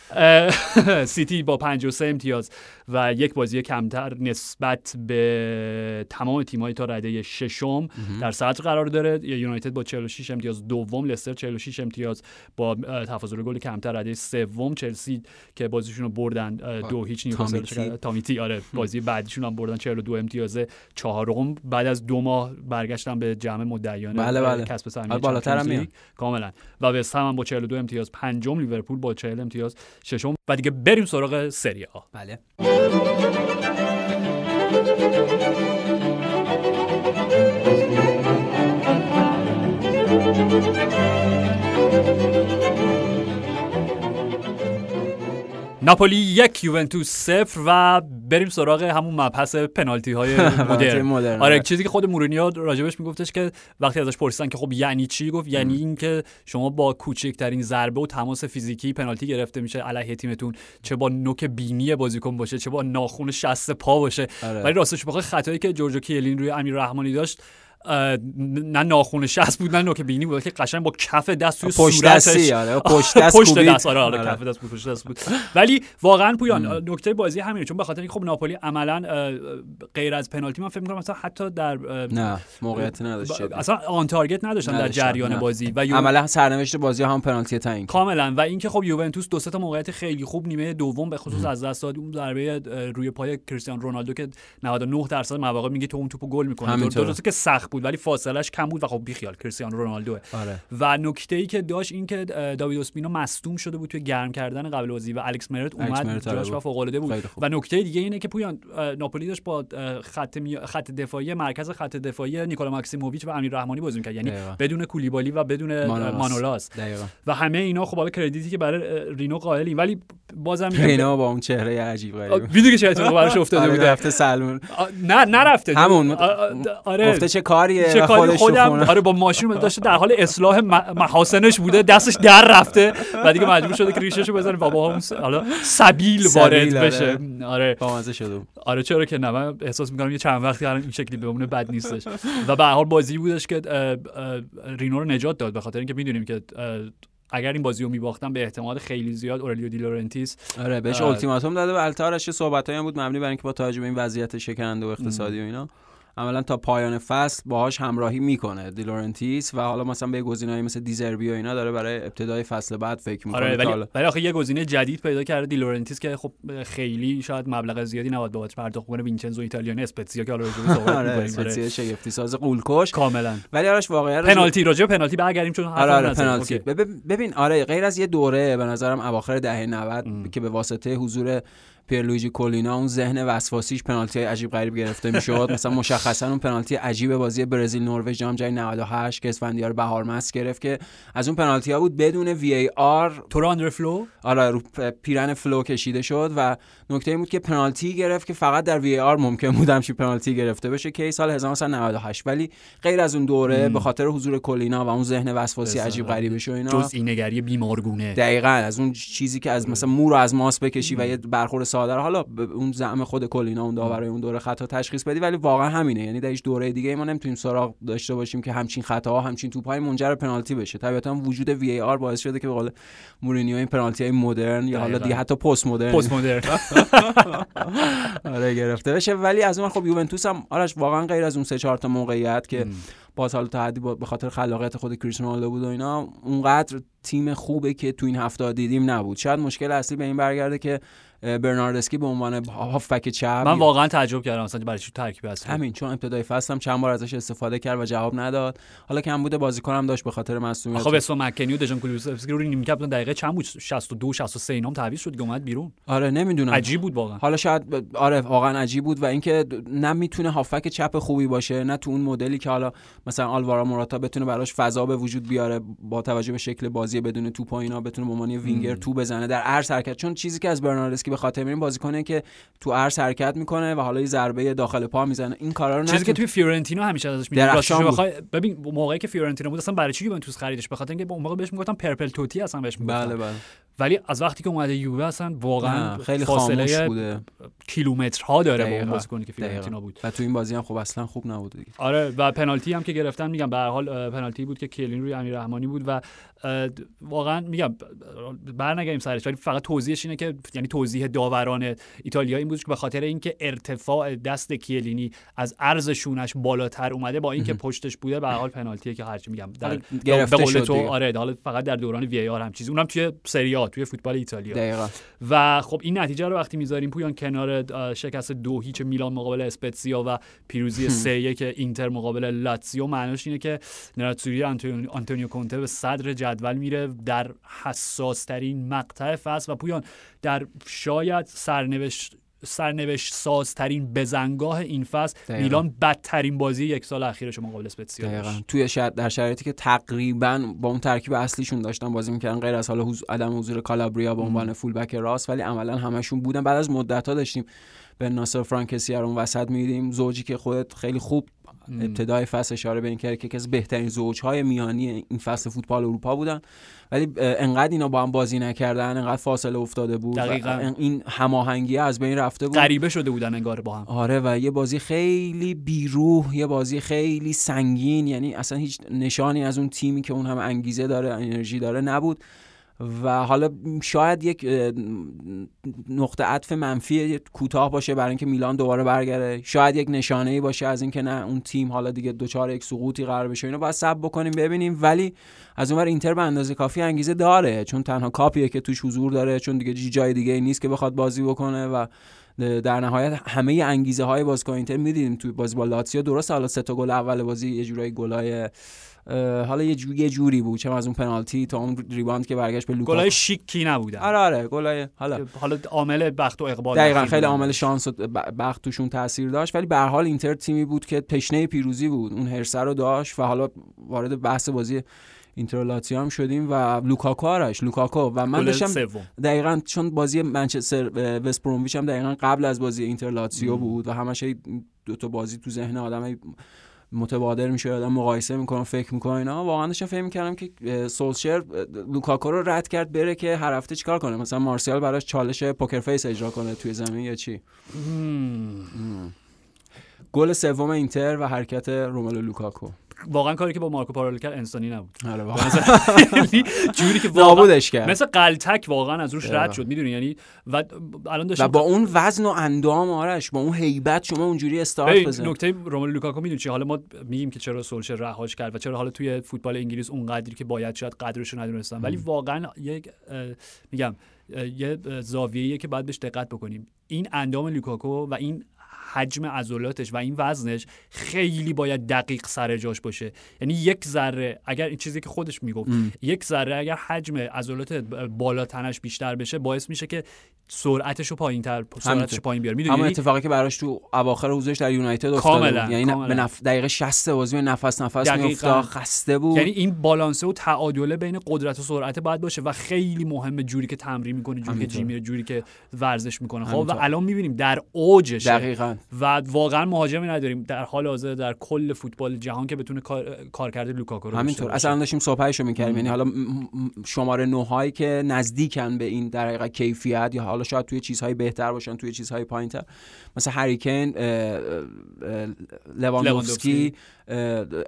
<laughs> سیتی با 53 امتیاز. و یک بازی کمتر نسبت به تمام تیم‌های تا رده ششم در صدر قرار داره. یونایتد با 46 امتیاز دوم لستر 46 امتیاز با تفاضل گل کمتر رده سوم چلسی که بازیشون رو بردن دو هیچ نیوکاسل تامیتی. آره بازی بعدیشون هم بردن 42 امتیاز چهارم. بعد از دو ماه برگشتن به جمع مدعیان بله بله. کسب سهمیه آره، بالاتر هم کاملا. و وست هم با 42 امتیاز پنجم لیورپول با 40 امتیاز ششم. و دیگه بریم سراغ سری آ. بله. Thank you. ناپولی یک یوونتوس صفر و بریم سراغ همون مبحث پنالتی های <laughs> مدرن آره چیزی که خود مورینیو راجبش میگفتش که وقتی ازش پرسیدن که خب یعنی چی گفت یعنی اینکه شما با کوچکترین ضربه و تماس فیزیکی پنالتی گرفته میشه علیه تیمتون چه با نوک بینی بازیکن باشه چه با ناخون شست پا باشه. آره. ولی راستش بخوای خطایی که جورجو کیلین روی امیر رحمانی داشت نه ناخون شست بود نه نوک بینی بود که قشنگ با کف دست توی پشت دستی آره پشت دست پشت دست آره آره کف دست بود پشت دست بود. ولی واقعا پویان نکته بازی همینه چون به خاطر اینکه خب ناپولی عملا غیر از پنالتی من فکر می‌کنم مثلا حتی در نه موقعیت نداشت اصلا آن تارگت نداشتن در جریان نه. بازی و عملا سرنوشت بازی هم پنالتی تعیین کاملا. و اینکه خب یوونتوس دو سه تا موقعیت خیلی خوب نیمه دوم به خصوص از دست داد اون ضربه روی پای کریستیانو رونالدو که 99 درصد مواقع میگه تو اون توپو گل می‌کنه درسته که سخت بود ولی فاصله کم بود و خب بیخیال کریستیانو رونالدو آره. و نکته ای که داشت این که داوید اسپینو مصدوم شده بود توی گرم کردن قبل بازی و الکس مرت اومد جاش و فوق العاده بود. و نکته دیگه اینه که پویان ناپولی داشت با خط می... خط دفاعی مرکز خط دفاعی نیکولا ماکسیموویچ و امیر رحمانی بازی می‌کرد. یعنی بدون کولیبالی و بدون مانولاس و همه اینا خب حالا کردیتی که برای رینو قائلیم. ولی بازم <laughs> رینو با اون چهره عجیب غریب. ویدیو که چه اتفاقی براش افتاده آره، بود رفته سلمون. نه نرفته. همون. آره. گفته چه کاریه چه کاری؟ خودم؟ آره با ماشین داشته در حال اصلاح محاسنش بوده دستش در رفته و دیگه مجبور شده که ریشهشو بزنه. بابا هم حالا سبیل وارد آره. بشه. آره. بامزه شده آره چرا که نه؟ من احساس می‌کنم یه چند وقتی الان این شکلی بمونه بد نیستش. و به حال بازی بودش که رینو رو نجات داد به خاطر اینکه می‌دونیم که اگر این بازی رو میباختن به احتمال خیلی زیاد اورلیو دی لورنتیس. آره بهش التیماتوم داده و البته آرش صحبتایی هم بود مبنی بر اینکه با توجه به این وضعیت شکننده و اقتصادی و اینا. عملا تا پایان فصل باهاش همراهی می‌کنه دیلورنتیس و حالا مثلا به گزینه‌ای مثل دیزربی و اینا داره برای ابتدای فصل بعد فکر می‌کنه آره ولی ولی آخه یه گزینه جدید پیدا کرده دیلورنتیس که خب خیلی شاید مبلغ زیادی نباید بابت پرداخت کنه وینچنزو ایتالیانی اسپتزیا که حالا راجع صحبت آره اسپتزیا شگفتی ساز غول‌کش. کاملا. ولی آرش واقعا پنالتی راجع پنالتی برگردیم چون آره, آره پنالتی. ببین آره غیر از یه دوره به نظرم اواخر دهه 90 که به واسطه حضور پیرلویجی کولینا اون ذهن وسواسیش پنالتی عجیب غریب گرفته می‌شد. مثلا مشخصا اون پنالتی عجیب بازی برزیل نروژ جام جهانی 98 که اسفندیار بهارمست گرفت که از اون پنالتی ها بود بدون VAR. تور آندره فلو؟ آره رو پیرهن فلو کشیده شد و نکته این بود که پنالتی گرفت که فقط در VAR ممکن بود همچین پنالتی گرفته بشه که سال 1998 ولی غیر از اون دوره به خاطر حضور کولینا و اون ذهن وسواسی عجیب غریبش و اینا جزئی نگری بیمارگونه. دقیقاً از اون چیزی که از مثلا مو رو از ماست بکشی و یه برخورد ساده حالا اون زعم خود کلینا اون داورای اون دوره خطا تشخیص بدی ولی واقعا همینه. یعنی در هیچ دوره دیگه ای ما نمی‌تونیم سراغ داشته باشیم که همچین خطاها همچین توپای منجر پنالتی بشه. طبیعتا وجود وی ای آر باعث شده که به قول مورینیو این پنالتی های مدرن یا حالا دیگه حتی پست مدرن پست مدرن. <laughs> آره گرفته بشه. ولی از اون خب یوونتوس هم آرش واقعا غیر از اون سه چهار تا موقعیت که باز حالا تا حدی به خاطر خلاقیت خود کریستیانو بود و اینا اونقدر تیم خوبه که تو این هفته دیدیم نبود. شاید مشکل اصلی به این برگرده که برناردسکی به عنوان هافبک چپ من واقعا تعجب کردم مثلا برای چی ترکیب هست همین چون ابتدای فصل هم چند بار ازش استفاده کرد و جواب نداد. حالا کم بوده بازیکن هم داشت به خاطر مسئولیت خب اسم مکنی و دژان کولوسفسکی رو نیمه کپ دقیقه چند بود؟ 62 63 اینام تعویض شد که اومد بیرون. آره نمی‌دونم. عجیب بود واقعا. حالا شاید آره واقعا عجیب بود و اینکه نمی‌تونه هافبک چپ خوبی باشه نه تو اون مدلی که حالا مثلا آلوارا موراتا بتونه براش فضا به وجود بیاره با توجه به شکل بازی بدون توپ و اینا بتونه به عنوان وینگر تو بزنه در عرض حرکت. چون چیزی که از برناردسکی به خاطر میریم بازیکنه که تو عرض حرکت می‌کنه و حالا یه ضربه داخل پا می‌زنه. این کارا رو چیزی که توی فیورنتینا همیشه ازش میگم بخوای ببین موقعی که فیورنتینا بود اصلا برای چی یوونتوس خریدش؟ به خاطر اینکه اون موقع بهش می‌گفتن purple Totti اصلا بهش می‌گفتن. بله بله. ولی از وقتی که اومده یووه اصلا واقعا خیلی فاصله بوده. کیلومترها داره با اون بازیکنی که فیورنتینا بود. و تو این بازی هم خب اصلا خوب نبود دیگه. آره و پنالتی هم که گرفتن میگم به هر حال پنالتی بود که کیلینی روی امیر رحمانی بود و واقعا میگم برنگردیم سرش ولی فقط توضیحش اینه که یعنی توضیح داوران ایتالیا این بود که به خاطر اینکه ارتفاع دست کیلینی از عرض شونش بالاتر اومده با اینکه پشتش بوده به حال پنالتیه که هرچی میگم در گرفته به قول تو آره حالا فقط در دوران وی آر هم چیزی اونم توی سری توی فوتبال ایتالیا. دقیقا. و خب این نتیجه رو وقتی می‌ذاریم پویان کنار شکست دو هیچ میلان مقابل اسپتزیا و پیروزی سه یک اینتر مقابل لاتزیو. معناش اینه که نراتسوری آنتونیو کونته به صدر جدول میره در حساس ترین مقطع فصل. و پویان در شاید سرنوشت سرنوشت سازترین بزنگاه این فصل. میلان بدترین بازی یک سال اخیرش مقابل اسپتزیا توی شرط در شرایطی که تقریبا با اون ترکیب اصلیشون داشتن بازی می‌کردن غیر از حالا حضور عدم حضور کالابریا به عنوان فول بک راست ولی عملا همشون بودن. بعد از مدت ها داشتیم به ناصر فرانکسی اون وسط میدیم زوجی که خودت خیلی خوب ابتدای فصل اشاره به این کرد که از بهترین زوجهای میانی این فصل فوتبال اروپا بودن. ولی انقدر اینا با هم بازی نکردن انقدر فاصله افتاده بود دقیقا. این هماهنگی از بین رفته بود. غریبه شده بودن انگار با هم. آره و یه بازی خیلی بیروح یه بازی خیلی سنگین یعنی اصلا هیچ نشانی از اون تیمی که اون هم انگیزه داره انرژی داره نبود. و حالا شاید یک نقطه عطف منفی کوتاه باشه برای اینکه میلان دوباره برگره شاید یک نشانه ای باشه از اینکه نه اون تیم حالا دیگه دوچار یک سقوطی قرار بشه. اینو باید سب بکنیم ببینیم. ولی از اونور اینتر به اندازه کافی انگیزه داره چون تنها کاپیه که توش حضور داره چون دیگه جای دیگه نیست که بخواد بازی بکنه و در نهایت همه انگیزه های بازیکن اینتر می‌دیدیم توی بازی با لاتسیو. درست حالا سه تا گل اول بازی یه جورایی گلای حالا یه جوری یه جوری بود چه از اون پنالتی تا اون rebound که برگشت به لوکاکو گلای شیکی نبودن آره آره گلای حالا حالا عامل بخت و اقبال دقیقاً خیلی عامل شانس و بخت توشون تاثیر داشت ولی به هر حال اینتر تیمی بود که تشنه پیروزی بود اون هرسه رو داشت و حالا وارد بحث بازی اینتر لاتزیو هم شدیم و لوکاکو آرش لوکاکو. و من داشتم دقیقا چون بازی منچستر وست برومویچ هم دقیقا قبل از بازی اینتر لاتزیو بود و همش دو تا بازی تو ذهن آدم متبادر میشه آدم مقایسه می‌کنم فکر می‌کنم اینا. واقعا داشتم فکر می‌کردم که سولشر لوکاکو رو رد کرد بره که هر هفته چیکار کنه؟ مثلا مارسیال براش چالش poker face اجرا کنه توی زمین یا چی؟ گل سوم اینتر و حرکت روملو لوکاکو. واقعا کاری که با مارکو پارولو کرد انسانی نبود. آره یعنی جوری که نابودش کرد. مثل غلتک واقعا از روش رد شد می‌دونی؟ یعنی و الان داشتم و با اون وزن و اندام آرش با اون هیبت شما اونجوری استارت بزن. نکته روملو لوکاکو می‌دونی چی حالا ما میگیم که چرا سولشر رهاش کرد و چرا حالا توی فوتبال انگلیس اونقدری که باید شاید قدرش رو ندونستن. ولی واقعا یک میگم یه زاویه‌ایه که باید بهش دقت بکنیم. این اندام لوکاکو و این حجم عضلاتش و این وزنش خیلی باید دقیق سر جاش باشه. یعنی یک ذره اگر این چیزی که خودش می‌گفت یک ذره اگر حجم عضلات بالا تنش بیشتر بشه باعث میشه که سرعتش رو پایین تر سرعتش پایین بیار می‌دونی؟ همون اتفاقی که براش تو اواخر حضورش در یونایتد افتاد یعنی به نف... دقیقه 60 بازی به نفس نفس میافتاد خسته بود. یعنی این بالانسه و تعادله بین قدرت و سرعت باید باشه و خیلی مهمه جوری که تمرین می‌کنه جوری که جیم جوری که ورزش می‌کنه. خب و الان می‌بینیم در اوجش دقیقاً. و واقعا مهاجمی نداریم. در حال حاضر در کل فوتبال جهان که بتونه کار, کرده لوکاکو رو همینطور. اصلا داشتیم صحبتشو می‌کردیم. یعنی حالا شماره 9 هایی که نزدیکن به این در حقیقت کیفیت یا حالا شاید توی چیزهای بهتر باشن توی چیزهای پایینتر. مثل هری کین لواندوفسکی.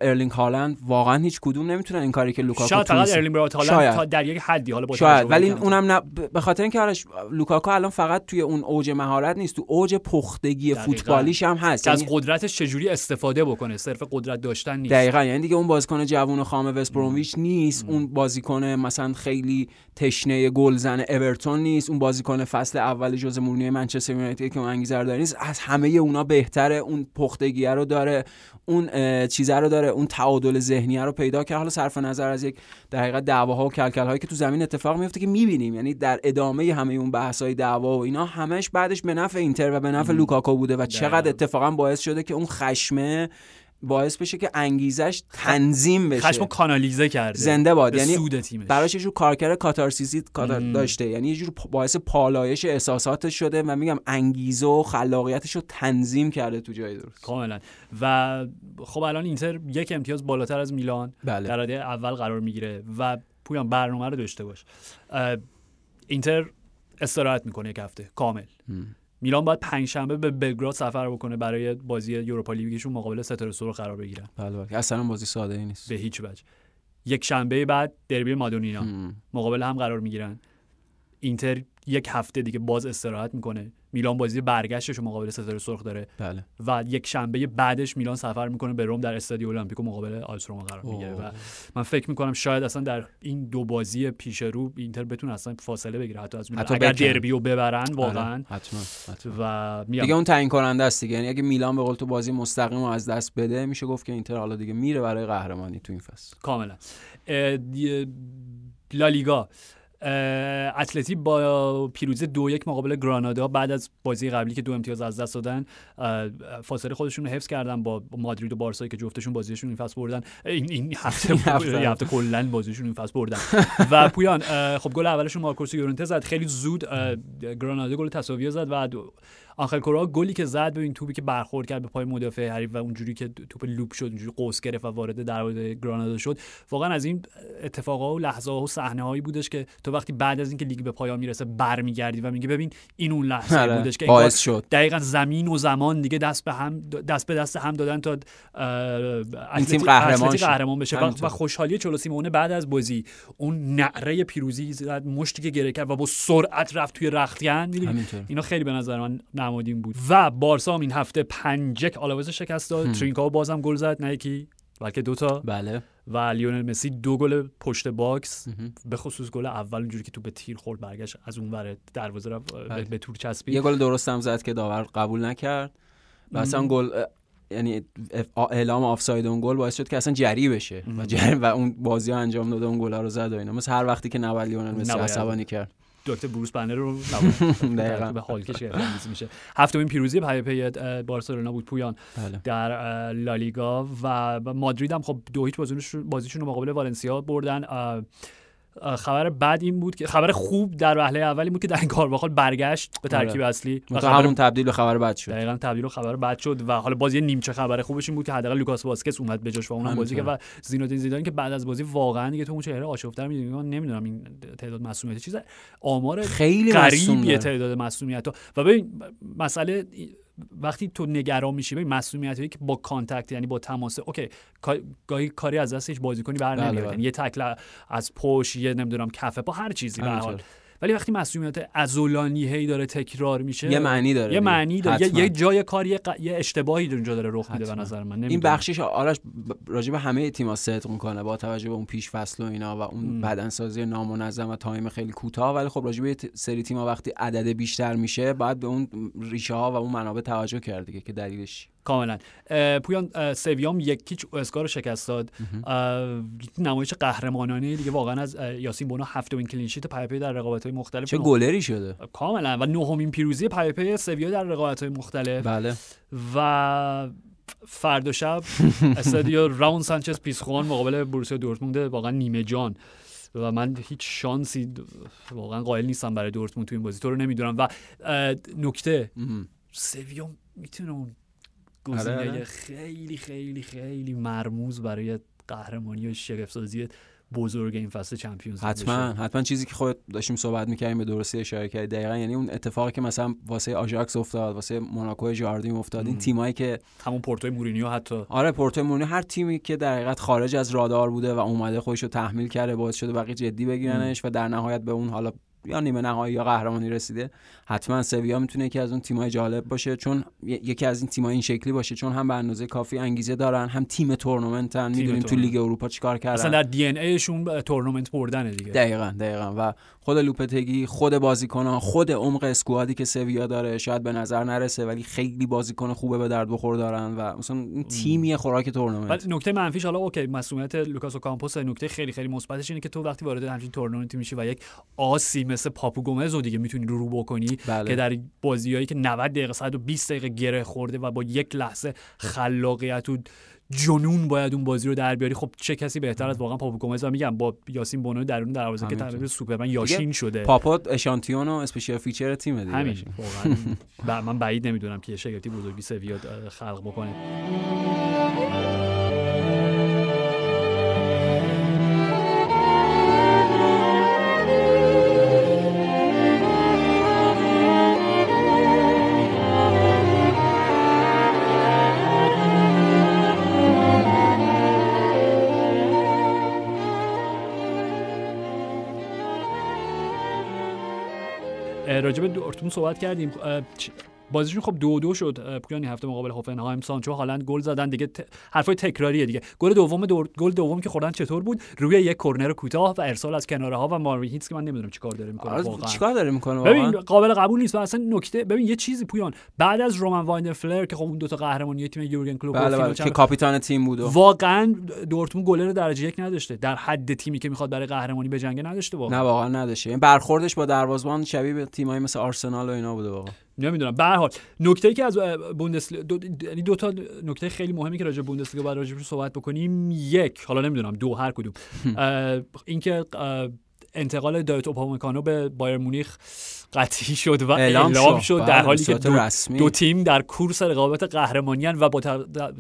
ارلینگ هالند واقعا هیچ کدوم نمی‌تونن این کاری که لوکاکو شاید فقط ارلینگ برات هالند تا در یک حدی حالا با شاید. ولی اونم نه به خاطر اینکه آرش لوکاکو الان فقط توی اون اوج مهارت نیست تو اوج پختگی فوتبالیش هم هست. از یعنی قدرتش چجوری استفاده بکنه؟ صرف قدرت داشتن نیست. دقیقاً. یعنی دیگه اون بازیکن جوون و خام وست برومویچ نیست. اون بازیکن مثلا خیلی تشنه گل زن اورتون نیست. اون بازیکن فصل اول ژوزه مورینیو منچستر یونایتد که اون انگیزه رو داره نیست. از همه اونا بهتره. اون پختگی رو داره. اون چیزه رو داره اون تعادل ذهنی رو پیدا کرد. حالا صرف نظر از یک در حقیقت دعواها و کلکل هایی که تو زمین اتفاق میفته که می‌بینیم. یعنی در ادامه همه اون بحث های دعوا و اینا همش بعدش به نفع اینتر و به نفع لوکاکو بوده و چقدر اتفاقا باعث شده که اون خشمه باعث بشه که انگیزش تنظیم بشه. خشمو کانالیزه کرده. زنده باد. یعنی براش یه جور کارکر کاتارسیسی داشته. یعنی یه جور باعث پالایش احساساتش شده و میگم انگیزه و خلاقیتش رو تنظیم کرده تو جای درست. کاملا. و خب الان اینتر یک امتیاز بالاتر از میلان. بله. در رده اول قرار می‌گیره و پویان برنامه رو داشته باش. اینتر استراحت می‌کنه یک هفته. کامل. میلان باید پنجشنبه به بلگراد سفر بکنه برای بازی یوروپا لیگشون مقابل ستاره سرخ قرار بگیرن بله بله. اصلا بازی ساده ای نیست. به هیچ وجه. یک شنبه بعد دربی مادونینا. مقابل هم قرار می‌گیرن. اینتر یک هفته دیگه باز استراحت می‌کنه. میلان بازی برگشتش رو مقابل ستاره سرخ داره. بله. و یک شنبه بعدش میلان سفر می‌کنه به روم در استادیو المپیکو مقابل آلس روما قرار می‌گیره. و من فکر می‌کنم شاید اصلا در این دو بازی پیش رو اینتر بتونه اصلا فاصله بگیره. حتی از میلان. حتی اگر دربیو ببرن بله، واقعا. حتما, حتما. و دیگه اون تعیین کننده است دیگه. یعنی اگه میلان به قول تو بازی مستقیم رو از دست بده میشه گفت که اینتر حالا دیگه میره برای قهرمانی تو این فصل. کاملا. لالیگا. اتلتی با پیروزی دو یک مقابل گرانادا بعد از بازی قبلی که دو امتیاز از دست دادن فاصله خودشون رو حفظ کردن با مادرید و بارسایی که جفتشون بازیشون این فصل بردن. این <laughs> این هفته این هفته. کلا بازیشون این فصل بردن. و <laughs> پویان خب گل اولشون مارکوس یورنته زد. خیلی زود گرانادا گل تساوی زد و آخر کورا گلی که زد ببین توپی که برخورد کرد به پای مدافع حریف و اونجوری که توپ لوپ شد اونجوری قوس گرفت و وارد دروازه گرانادا شد. واقعا از این اتفاقا و لحظه ها و صحنه هایی بودش که تو وقتی بعد از اینکه لیگ به پایان می‌رسه برمیگردی و میگه ببین این اون لحظه آره. بودش که باعث شد. دقیقا زمین و زمان دیگه دست به هم دست به دست هم دادن تا این تیم قهرمان, قهرمان بشه. و, و خوشحالی چولو سیمئونه بعد از بازی اون نعره پیروزی زد مشتی که گره کرد و با سرعت رفت توی رختکن. اینا خیلی به نظر من نمادین بود. و بارسا این هفته پنج یک آلاوز شکست داد. ترینکاو بازم گل زد. نه یکی بلکه دوتا. بله. و لیونل مسی دو گل پشت box. به خصوص گل اول اونجوری که تو به تیر خورد برگشت از اون ور دروازه رو بله. به تور چسبید. یه گل درست هم زد که داور قبول نکرد. و اصلا گل یعنی اعلام آفساید اون گل باعث شد که اصلا جری بشه. و, جری و اون بازی ها انجام داده اون گل رو زد و اینا. مثل هر وقتی که نباید لیونل مسی عصبانی کرد. دکتر بروس بنر رو <laughs> به حال کشی میشه. هفتمین پیروزی پی پی بارسلونا بود پویان بله. در لالیگا و مادرید هم خب دو هیچ بازیشون رو مقابل والنسیا بردن. خبر بعد این بود که خبر خوب در وهله اولی بود که در <laughs> این کارواخال برگشت به ترکیب آره. اصلی و خبر همون تبدیل به خبر بعد شد. دقیقاً تبدیل به خبر بعد شد و حالا بازی نیمچه خبر خوبش این بود که حداقل لوکاس واسکس اومد به جاش و اونم بازی که و زینودین زیدان که بعد از بازی واقعا دیگه تو اون چهره آشفته‌تر می‌دونی. من نمی‌دونم این تعداد مصدومیت چیز آمار خیلی غریبیه تعداد مصدومیت و ببین مسئله وقتی تو نگران میشی به مصدومیتی که با contact یعنی با تماس okay گاهی کاری از دستش بازیکنی بر بله، نمیاد بله. یه تکل از پشت یه نمی‌دونم کف پا هر چیزی به. حال ولی وقتی مصدومیت عضلانی هی داره تکرار میشه یه معنی داره یه. معنی داره یه, حتما. یه جای کار یه, ق- یه اشتباهی اونجا داره رخ میده به. نظر من این نمی‌دونم. بخشیش آرش راجع به همه تیم‌ها صدق می‌کنه با توجه به اون پیش فصل و اینا و اون. بدنسازی نامنظم و تایم خیلی کوتاه ولی خب راجع به سری تیم‌ها وقتی عدد بیشتر میشه باید به اون ریشه ها و اون منابع توجه کرد دیگه که دلیلش. کاملا. پویان سویا هم یک هیچ هوئسکا رو شکست داد. نمایش قهرمانانه دیگه واقعا از یاسین بونو هفتمین clean sheet پیاپی در رقابت‌های مختلف چه گلری شده؟ کاملا. و نهمین پیروزی پیاپی سویا در رقابت‌های مختلف. بله. و فردا شب <laughs> استادیو رامون سانچز پیسخوان مقابل بروسیا دورتموند واقعا نیمه جان. و من هیچ شانسی واقعا قائل نیستم برای دورتموند تو این بازی. تو رو نمی‌دونم. و نکته. مهم. سویا می‌تونه اون گزینه آره. خیلی خیلی خیلی مرموز برای قهرمانی و شگفت‌سازی بزرگ این فصل چمپیونز حتما بشه. حتما چیزی که خود داشتیم صحبت می‌کردیم به درستی اشاره کردی دقیقا یعنی اون اتفاقی که مثلا واسه آژاکس افتاد واسه موناکو جاردیم افتاد این. تیمایی که همون پورتوی مورینیو حتی آره پورتو مورینیو هر تیمی که در حقیقت خارج از رادار بوده و اومده خودش رو تحمیل کرده باعث شده بقیه جدی بگیرنش و در نهایت به اون حالا یا نیمه نهایی یا قهرمانی رسیده حتما سویا می‌تونه یکی از اون تیمای جالب باشه. چون یکی از این تیمای این شکلی باشه. چون هم به اندازه کافی انگیزه دارن هم تیم تورنمنتن. می‌دونیم تو. لیگ اروپا چیکار کردن. اصلا در DNA شون تورنمنت بردنه دیگه. دقیقا دقیقا. و خود لوپتگی خود بازیکنان خود عمق squad ی که سویا داره شاید به نظر نرسه ولی خیلی بازیکن خوبه به درد بخور دارن و مثلا این تیمی خوراک تورنمنت. ولی نکته منفیش حالا okay مصدومیت لوکاس اوکامپوس نکته خیلی خیلی مثبتش اینه که تو وقتی وارد همچین تورنمنتی میشی و یک ace ی مثل پاپو گومز رو دیگه می‌تونی رو رو بکنی بله. که در بازیایی که 90 دقیقه 120 دقیقه گره خورده و با یک لحظه خلاقیت و جنون باید اون بازی رو در بیاری خب چه کسی بهتر از واقعا پاپو گومز و میگم با یاسین بونو درون دروازه که. تقریبا سوپرمن یاشین شده پاپو تم اشانتیون و special feature تیم دیگه همین. واقعا <laughs> من بعید نمی‌دونم که شگفتی بزرگی سویا خلق بکنه راجع به دورتموند صحبت کردیم چ- بازیشون خب دو دو شد اه، پویان این هفته مقابل هوفنهایم سانچو هالند گل زدن. دیگه ت... حرفای تکراریه دیگه. گل دوم دور... گل دوم که خوردن چطور بود؟ روی یک کرنر کوتاه و ارسال از کناره ها و ماروین هیتس که من نمی‌دونم چیکار داره می‌کنه آره، واقعا. چیکار داره می‌کنه ببین قابل قبول نیست. و اصلا نکته ببین یه چیزی پویان. بعد از رومن وایدن‌فلر که خب اون دوتا قهرمانی تیم یورگن کلوپ بله بله که کاپیتان تیم بود واقعا دورتموند گلر درجه یک نداشته. در حد تیمی که می‌خواد برای قهرمانی بجنگه نداشته واقعا. نه واقعا نداشته. این برخوردش با دروازه‌بان شبیه به تیمایی مثل آرسنال و اینا بوده واقعا. نمی‌دونم. به هر حال نکته ای که از بوندسلیگا دو, یعنی دو تا نکته خیلی مهمی که راجع به بوندسلیگا بعد راجع بهش صحبت بکنیم یک حالا نمی‌دونم دو هر کدوم. اینکه انتقال دایت اوپامکانو به بایر مونیخ قطعی شد و اعلام, شد, بله، در به حالی که دو, دو تیم در کورس رقابت قهرمانیان و با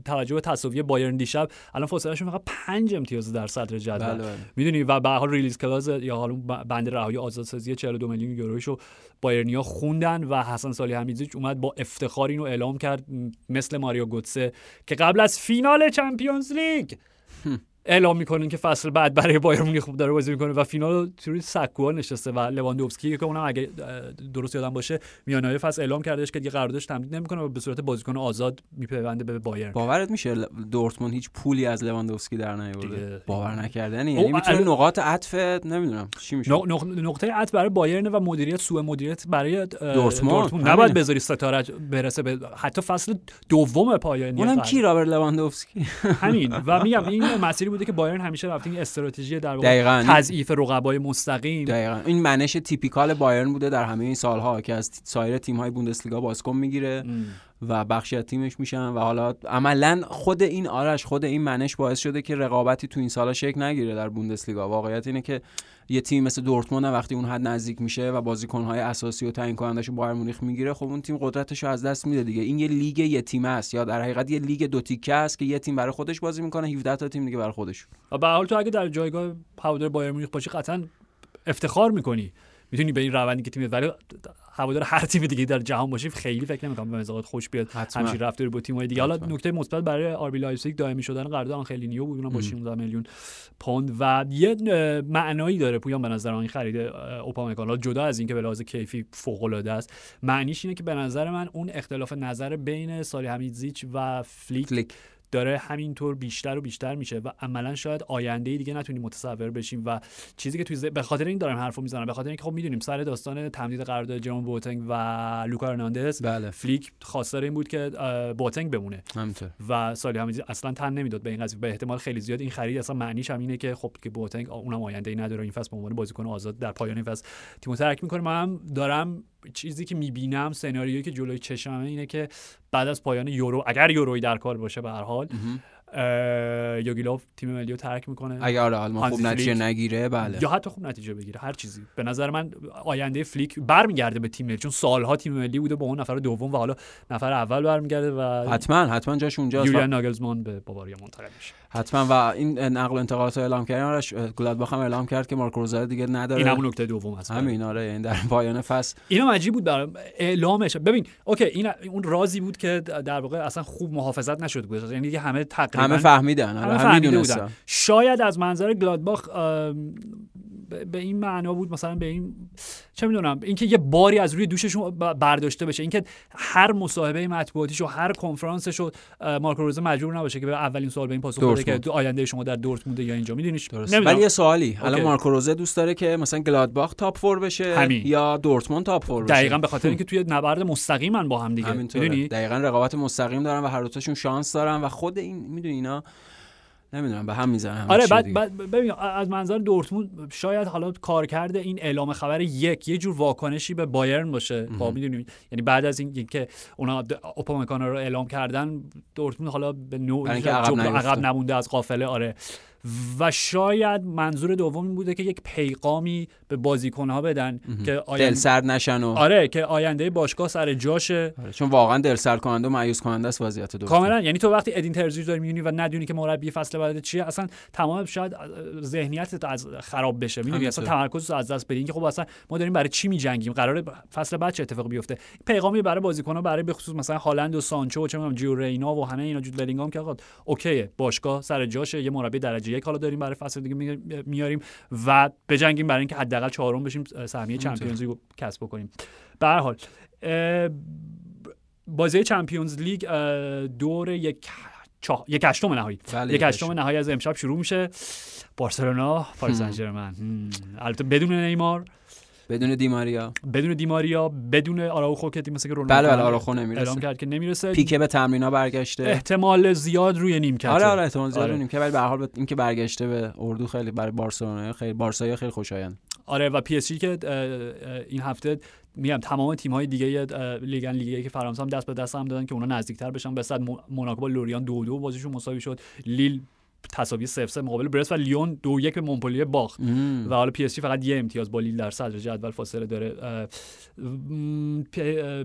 توجه به تساوی بایرن دیشب الان فاصلهشون فقط پنج امتیاز در صدر جدول. بله بله. می‌دونی؟ و به هر حال release clause یا حالا بند رهایی آزادسازی 42 میلیون یورویشو بایرنیا خوندن و حسن صالح‌حمیدزیچ اومد با افتخار اینو اعلام کرد مثل ماریا گوتسه که قبل از فینال Champions League اعلام می‌کنن که فصل بعد برای بایرن مونیخ خوب داره بازی می‌کنه و فینال توی سکوها نشسته و لواندوفسکی که اونم اگه درست یادم باشه میانه فصل اعلام کردش که دیگه قراردادش تمدید نمی‌کنه و به صورت بازیکن آزاد می‌پیونده به بایرن. باورت میشه دورتموند هیچ پولی از لواندوفسکی در نیورده. باور نکردنی یعنی او، می‌تونه نقاط عطف نمی‌دونم چی میشه. نق- نق- نقطه عطف برای بایرن و مدیریت سوء مدیریت برای دورتموند. نباید بذاری ستاره برسه به حتی فصل دوم پایانی اونم. کی رابرت لواندوفسکی؟ همین. و میگم این مسیری بوده که بایرن همیشه رفته این استراتژی در واقع. تضعیف رقبای مستقیم دقیقا این منش typical بایرن بوده در همه این سالها که از سایر تیم‌های بوندسلیگا بازیکن می‌گیره ام. و بخشی از تیمش میشن و حالا عملا خود این آرش خود این منش باعث شده که رقابتی تو این سالا شکل نگیره در بوندسلیگا واقعیت اینه که یه تیم مثل دورتموند وقتی اون حد نزدیک میشه و بازیکن‌های اساسی و تعیین کنندش بایر مونیخ می‌گیره خب اون تیم قدرتش از دست میده دیگه. این یه لیگ یه تیم است یا در حقیقت یه لیگ دو تیکه است که یه تیم برای خودش بازی می‌کنه 17 تا تیم دیگه برای خودش. به حال تو اگه در جایگاه هوادار بایر مونیخ باشی قطعا افتخار می‌کنی. می‌تونی به این روندی که تیم ولی هوادار هر تیم دیگه در جهان باشی خیلی فکر نمی‌کنم به مذاقت خوش بیاد. همچین رفتاری با تیم‌های دیگه. حالا نکته مثبت برای آربی لایپزیگ دائمی شدن قرارداد آنخلینیو بود اونم با 16 میلیون پوند و یه معنایی داره پویان به نظر این خرید اوپامکانو. جدا از اینکه به لحاظ کیفی فوق العاده است معنیش اینه که به نظر من اون اختلاف نظر بین صالح‌حمیدزیچ و فلیک, فلیک. داره همینطور بیشتر و بیشتر میشه و عملا شاید آینده دیگه نتونیم متصور بشیم و چیزی که توی به خاطر این دارم حرفو می‌زنم به خاطر اینکه خب می‌دونیم سر داستان تمدید قرارداد جرون بوتنگ و لوکا هرناندز بله. فلیک خواستار این بود که بوتنگ بمونه. همینطور. و سالی همیزی اصلا تن نمی‌داد به این قضیه. به احتمال خیلی زیاد این خرید اصلا معنیش هم اینه که خب که بوتنگ اونم آینده ای نداره. این فصل به عنوان بازیکن آزاد در پایان این فصل تیمو ترک می‌کنه. من دارم چیزی که می‌بینم سناریویی که جلوی چشمه اینه که بعد از پایان یورو اگر یوروی در کار باشه به هر حال یوگی لوو تیم ملی رو ترک می‌کنه. اگر آره ما خوب نتیجه نگیره بله. یا حتی خوب نتیجه بگیره هر چیزی. به نظر من آینده فلیک برمیگرده به تیم ملی چون سالها تیم ملی بوده با اون نفر دوم و حالا نفر اول برمیگرده و حتما حتما جاش اونجاست. یولیان ناگلزمان به باواریا منتقل میشه. حتما و این نقل و انتقالات رو اعلام کردن آرش گلادباخ هم اعلام کرد که مارکو روزه دیگه نداره. این همون نکته دوم هست. همین آره این در پایان فصل. اینم عجیب بود برای اعلامش. ببین okay این اون رازی بود که در واقع اصلا خوب محافظت نشده بود. یعنی دیگه همه تقریبا همه فهمیدن همه فهمیده بودن. شاید از منظر گلادباخ به این معنا بود مثلا به این چه می‌دونم اینکه یه باری از روی دوششون برداشته بشه اینکه هر مصاحبه مطبوعاتیشو هر کنفرانسشو مارکو روزه مجبور نباشه که به اولین سوال به این پاسخ بده که آینده شما در دورتموند یا اینجا میدونیش؟ ولی یه سوالی حالا مارکو روزه دوست داره که مثلا گلادباخ top four بشه همین. یا دورتموند top four بشه. دقیقاً به خاطر اینکه <laughs> توی نبرد مستقیمن با هم دیگه می‌دونی؟ دقیقاً رقابت مستقیم دارن و هر دوتاشون شانس دارن و خود این می‌دونی اینا نمی‌دونم به هم می‌زنن آره بعد, بعد ببین از منظر دورتموند شاید حالا کار کرده این اعلام خبر یک یه جور واکنشی به بایرن باشه. خب می‌دونیم یعنی بعد از این که اونا اوپامکانا رو اعلام کردن دورتموند حالا به نوعی عقب نمونده از قافله. آره. و شاید منظور دوم این بوده که یک پیغامی به بازیکنها بدن که آینده دل سرد نشن و آره که آینده باشگاه سر جاشه. آره. چون واقعا دل سرد کننده و مایوس کننده است وضعیت دو کاملا. یعنی تو وقتی ادین ترزی داری میونی و ندونی که مربی فصل بعد چیه اصلا تمام شاید ذهنیتت از خراب بشه. می‌دونی؟ اصلا تمرکز از دست بدین که خب اصلا ما داریم برای چی میجنگیم؟ قراره فصل بعد چه اتفاقی بیفته؟ پیغامی برای بازیکن‌ها برای به خصوص مثلا هالند و سانچو و چه می‌دونم جیو رینا و همه اینا جود بلینگام که آقا اوکیه باشگاه سر جاشه یه مربی درجه یک حالا داریم برای فصل دیگه میاریم و بجنگیم برای اینکه حداقل چهارم بشیم سهمیه چمپیونز لیگ کسب بکنیم. به هر حال بازی چمپیونز لیگ دور یک چه... یک هشتم نهایی. بله یک هشتم نهایی از امشب شروع میشه. بارسلونا پاریس سن البته بدون نیمار. بدون دیماریا بدون دیماریا بدون آراوخو که مثلا که رونالدو بله بله آراوخو نمی‌رسه. اعلام کرد که نمی‌رسه. پیکه به تمرینا برگشته. احتمال زیاد روی نیم آره آره احتمال زیاد آره. روی نیم ولی به هر حال اینکه برگشته به اردو خیلی برای بارسلونا خیلی بارسا خیلی خوشایند. آره و PSG که این هفته میگم تمام تیم های دیگه لیگ آن لیگ یک فرانسه هم دست به دست هم دادن که اونا نزدیکتر بشن. به صدر موناکو با لوریان دو دو بازیشون مساوی شد. لیل تساوی 0 0 مقابل برست و لیون دو یک به مونپلیه باخت. و حالا PSG فقط یه امتیاز با لیل در صدر جدول فاصله داره.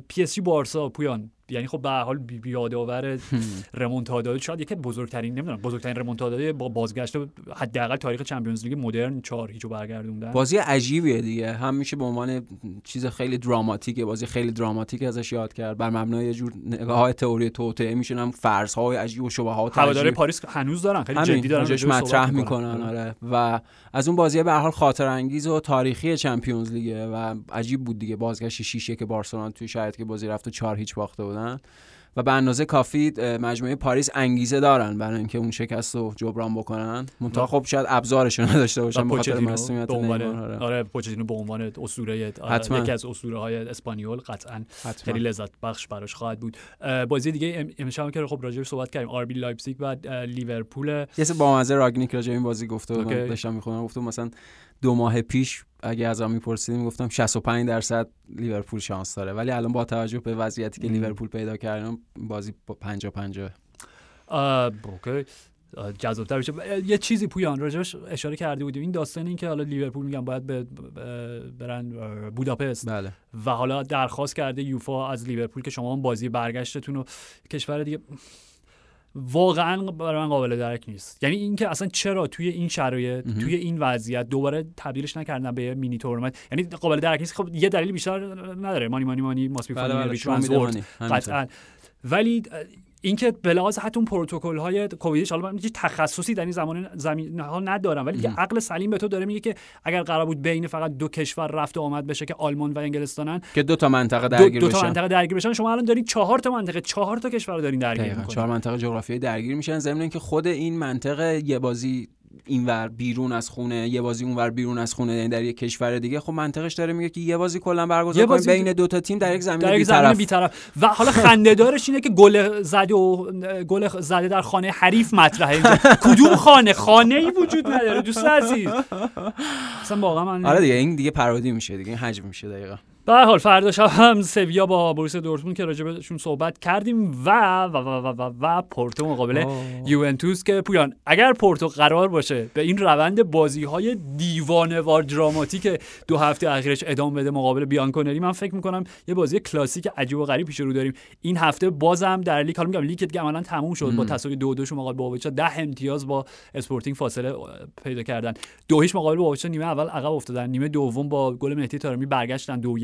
PSG بارسا پویان یعنی خب به حال یادآور <laughs> remontada شاید یکی بزرگترین نمی‌دونم بزرگترین remontada با بازگشت حداقل تاریخ چمپیونز لیگ مدرن 4 هیچو برگردوندن. بازی عجیبیه دیگه. هم میشه به عنوان چیز خیلی دراماتیکه بازی خیلی دراماتیک ازش یاد کرد. بر مبنای یه جور نگاه های تئوری توطئه میشن هم فرض های عجیب و شبهات هواداری پاریس هنوز دارن خیلی جدی دارن مطرح می‌کنن. آره. و از اون بازی به هر حال خاطر انگیز و تاریخی چمپیونز لیگه و عجیب بود دیگه. بازگشت 6 که بارسلونا توی شرایطی که بازی رفت و 4 هیچ باخته بودن و به اندازه کافی مجموعه پاریس انگیزه دارن برای اینکه اون شکست رو جبران بکنن. منتها خب شاید ابزارش نداشته باشن به خاطر مصدومیت آره. آره پوچتینو به عنوان اسطوره آره، یکی از اسطوره های اسپانیول قطعا خیلی لذت بخش براش خواهد بود. بازی دیگه امشب که خب راجعش صحبت کردیم آر بی لایپزیگ و لیورپول. یه با مزه رانگنیک راجع این بازی گفته بود داشتم می‌خونم گفتم مثلا دو ماه پیش اگه ازم میپرسیدیم گفتم 65 درصد لیورپول شانس داره. ولی الان با توجه به وضعیتی که لیورپول پیدا کردن بازی 50 50 OK. جذابتر بشه یه چیزی پویان راجع بهش اشاره کرده بودیم. این داستان این که حالا لیورپول میگم باید به برن بوداپست. بله. و حالا درخواست کرده یوفا از لیورپول که شما بازی برگشتتون رو کشور دیگه. واقعا برای من قابل درک نیست. یعنی اینکه اصلا چرا توی این شرایط توی این وضعیت دوباره تبدیلش نکردن به mini tournament؟ یعنی قابل درک نیست. خب یه دلیل بیشتر نداره. مانی مانی مانی ماست قطعا. ولی اینکه به لحاظ حتی اون پروتکل های کوویدش حالا من تخصصی در این زمان زمین ها ندارم ولی که عقل سلیم به تو داره میگه که اگر قرار بود بین فقط دو کشور رفت و آمد بشه که آلمان و انگلستانن که دو تا منطقه درگیر دو, دو تا منطقه درگیر بشن شما الان دارین چهار تا منطقه چهار تا کشور دارین درگیر می‌کنین. چهار منطقه جغرافیایی درگیر میشن ضمن اینکه خود این منطقه یه بازی اینور بیرون از خونه یه بازی اونور بیرون از خونه یعنی در یک کشور دیگه. خب منطقش داره میگه که یه بازی کلا برگزار کنیم بین دو تا تیم در یک زمین در یک زمین بی‌طرف. و حالا خنده دارش اینه که گل زده و گل زده در خانه حریف مطرحه. کدوم خانه؟ خانه ای وجود نداره دوست عزیز. اصلا واقعا من آره دیگه این دیگه پرودی میشه دیگه حجم میشه دقیقاً. به حال فردا شب هم سویا با بوروسیا دورتموند که راجع بهشون صحبت کردیم و و و و, و, و پورتو مقابل یوونتوس که پویان اگر پورتو قرار باشه به این روند بازی های دیوانوار دراماتیک دو هفته اخیرش ادامه بده مقابل بیانکونری من فکر می‌کنم یه بازی کلاسیک عجیب و غریب پیش رو داریم. این هفته بازم در لیگ حالا میگم لیگ دیگه عملا تموم شد با تساوی دو دوش مقابل بواویشتا ده امتیاز با اسپورتینگ فاصله پیدا کردن. دو هیچ مقابل بواویشتا نیمه اول عقب افتادن نیمه دوم با گل مهدی تارمی برگشتن دو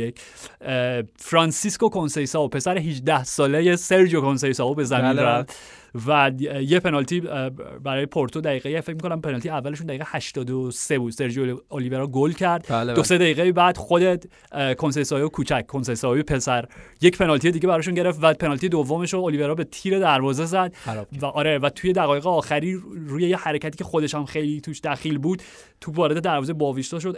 فرانسیسکو کنسیسائو پسر 18 ساله سرجیو کنسیسائو به زمین بله، رفت. و یه پنالتی برای پورتو دقیقه فکر می‌کنم پنالتی اولشون دقیقه 83 بود. سرجیو اولیورا گل کرد. بله دو سه دقیقه بعد خودت کنسیسائو کوچک کنسیسائو پسر. یک پنالتی دیگه براشون گرفت و پنالتی دومش رو اولیورا به تیر دروازه زد. و آره و توی دقایق آخری روی یه حرکتی که خودش هم خیلی توش دخیل بود تو وارد دروازه بواویشتا شد.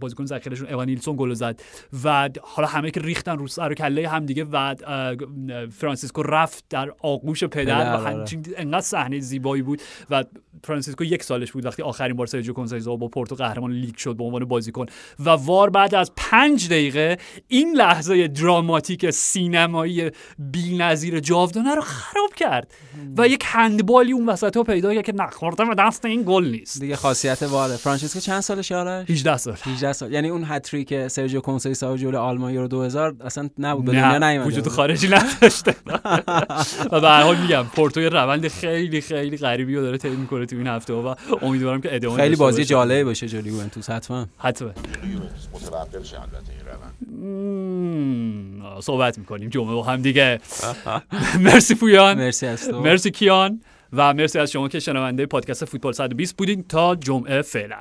بازیکن ذخیرهشون اوانیلسون گل زد. و حالا همه که ریختن رو سر و کله هم دیگه و فرانسیسکو رفت در آغوش پدر و همچین انقدر صحنه زیبایی بود و فرانسیسکو یک سالش بود وقتی آخرین بار سرجیو کنسیسائو با پورتو قهرمان لیگ شد به عنوان بازیکن و VAR بعد از پنج دقیقه این لحظه دراماتیک سینمایی بی‌نظیر جاودانه رو خراب کرد و یک هندبالی اون وسط ها پیدا کرد که نه خورده به دست این گل نیست. دیگه خاصیت VAR ه. فرانسیسکو چند سالش آرش 18 سال. 18 سال. یعنی اون هتریک سرجیو کنسیسائو جلوی آلمان یورو 2000 اصلا نبود به دنیا نیومد وجود خارجی نداشته. <laughs> و به هر حال میگم پورتو روند خیلی خیلی غریبی رو داره طی می‌کنه تو این هفته و امیدوارم که ادامه خیلی بازی جالبی باشه جلوی یوونتوس حتما. حتما صحبت می‌کنیم جمعه با هم دیگه. <laughs> مرسی پویان. مرسی از تو. مرسی کیان. و مرسی از شما که شنونده پادکست فوتبال 120 بودین. تا جمعه فعلا.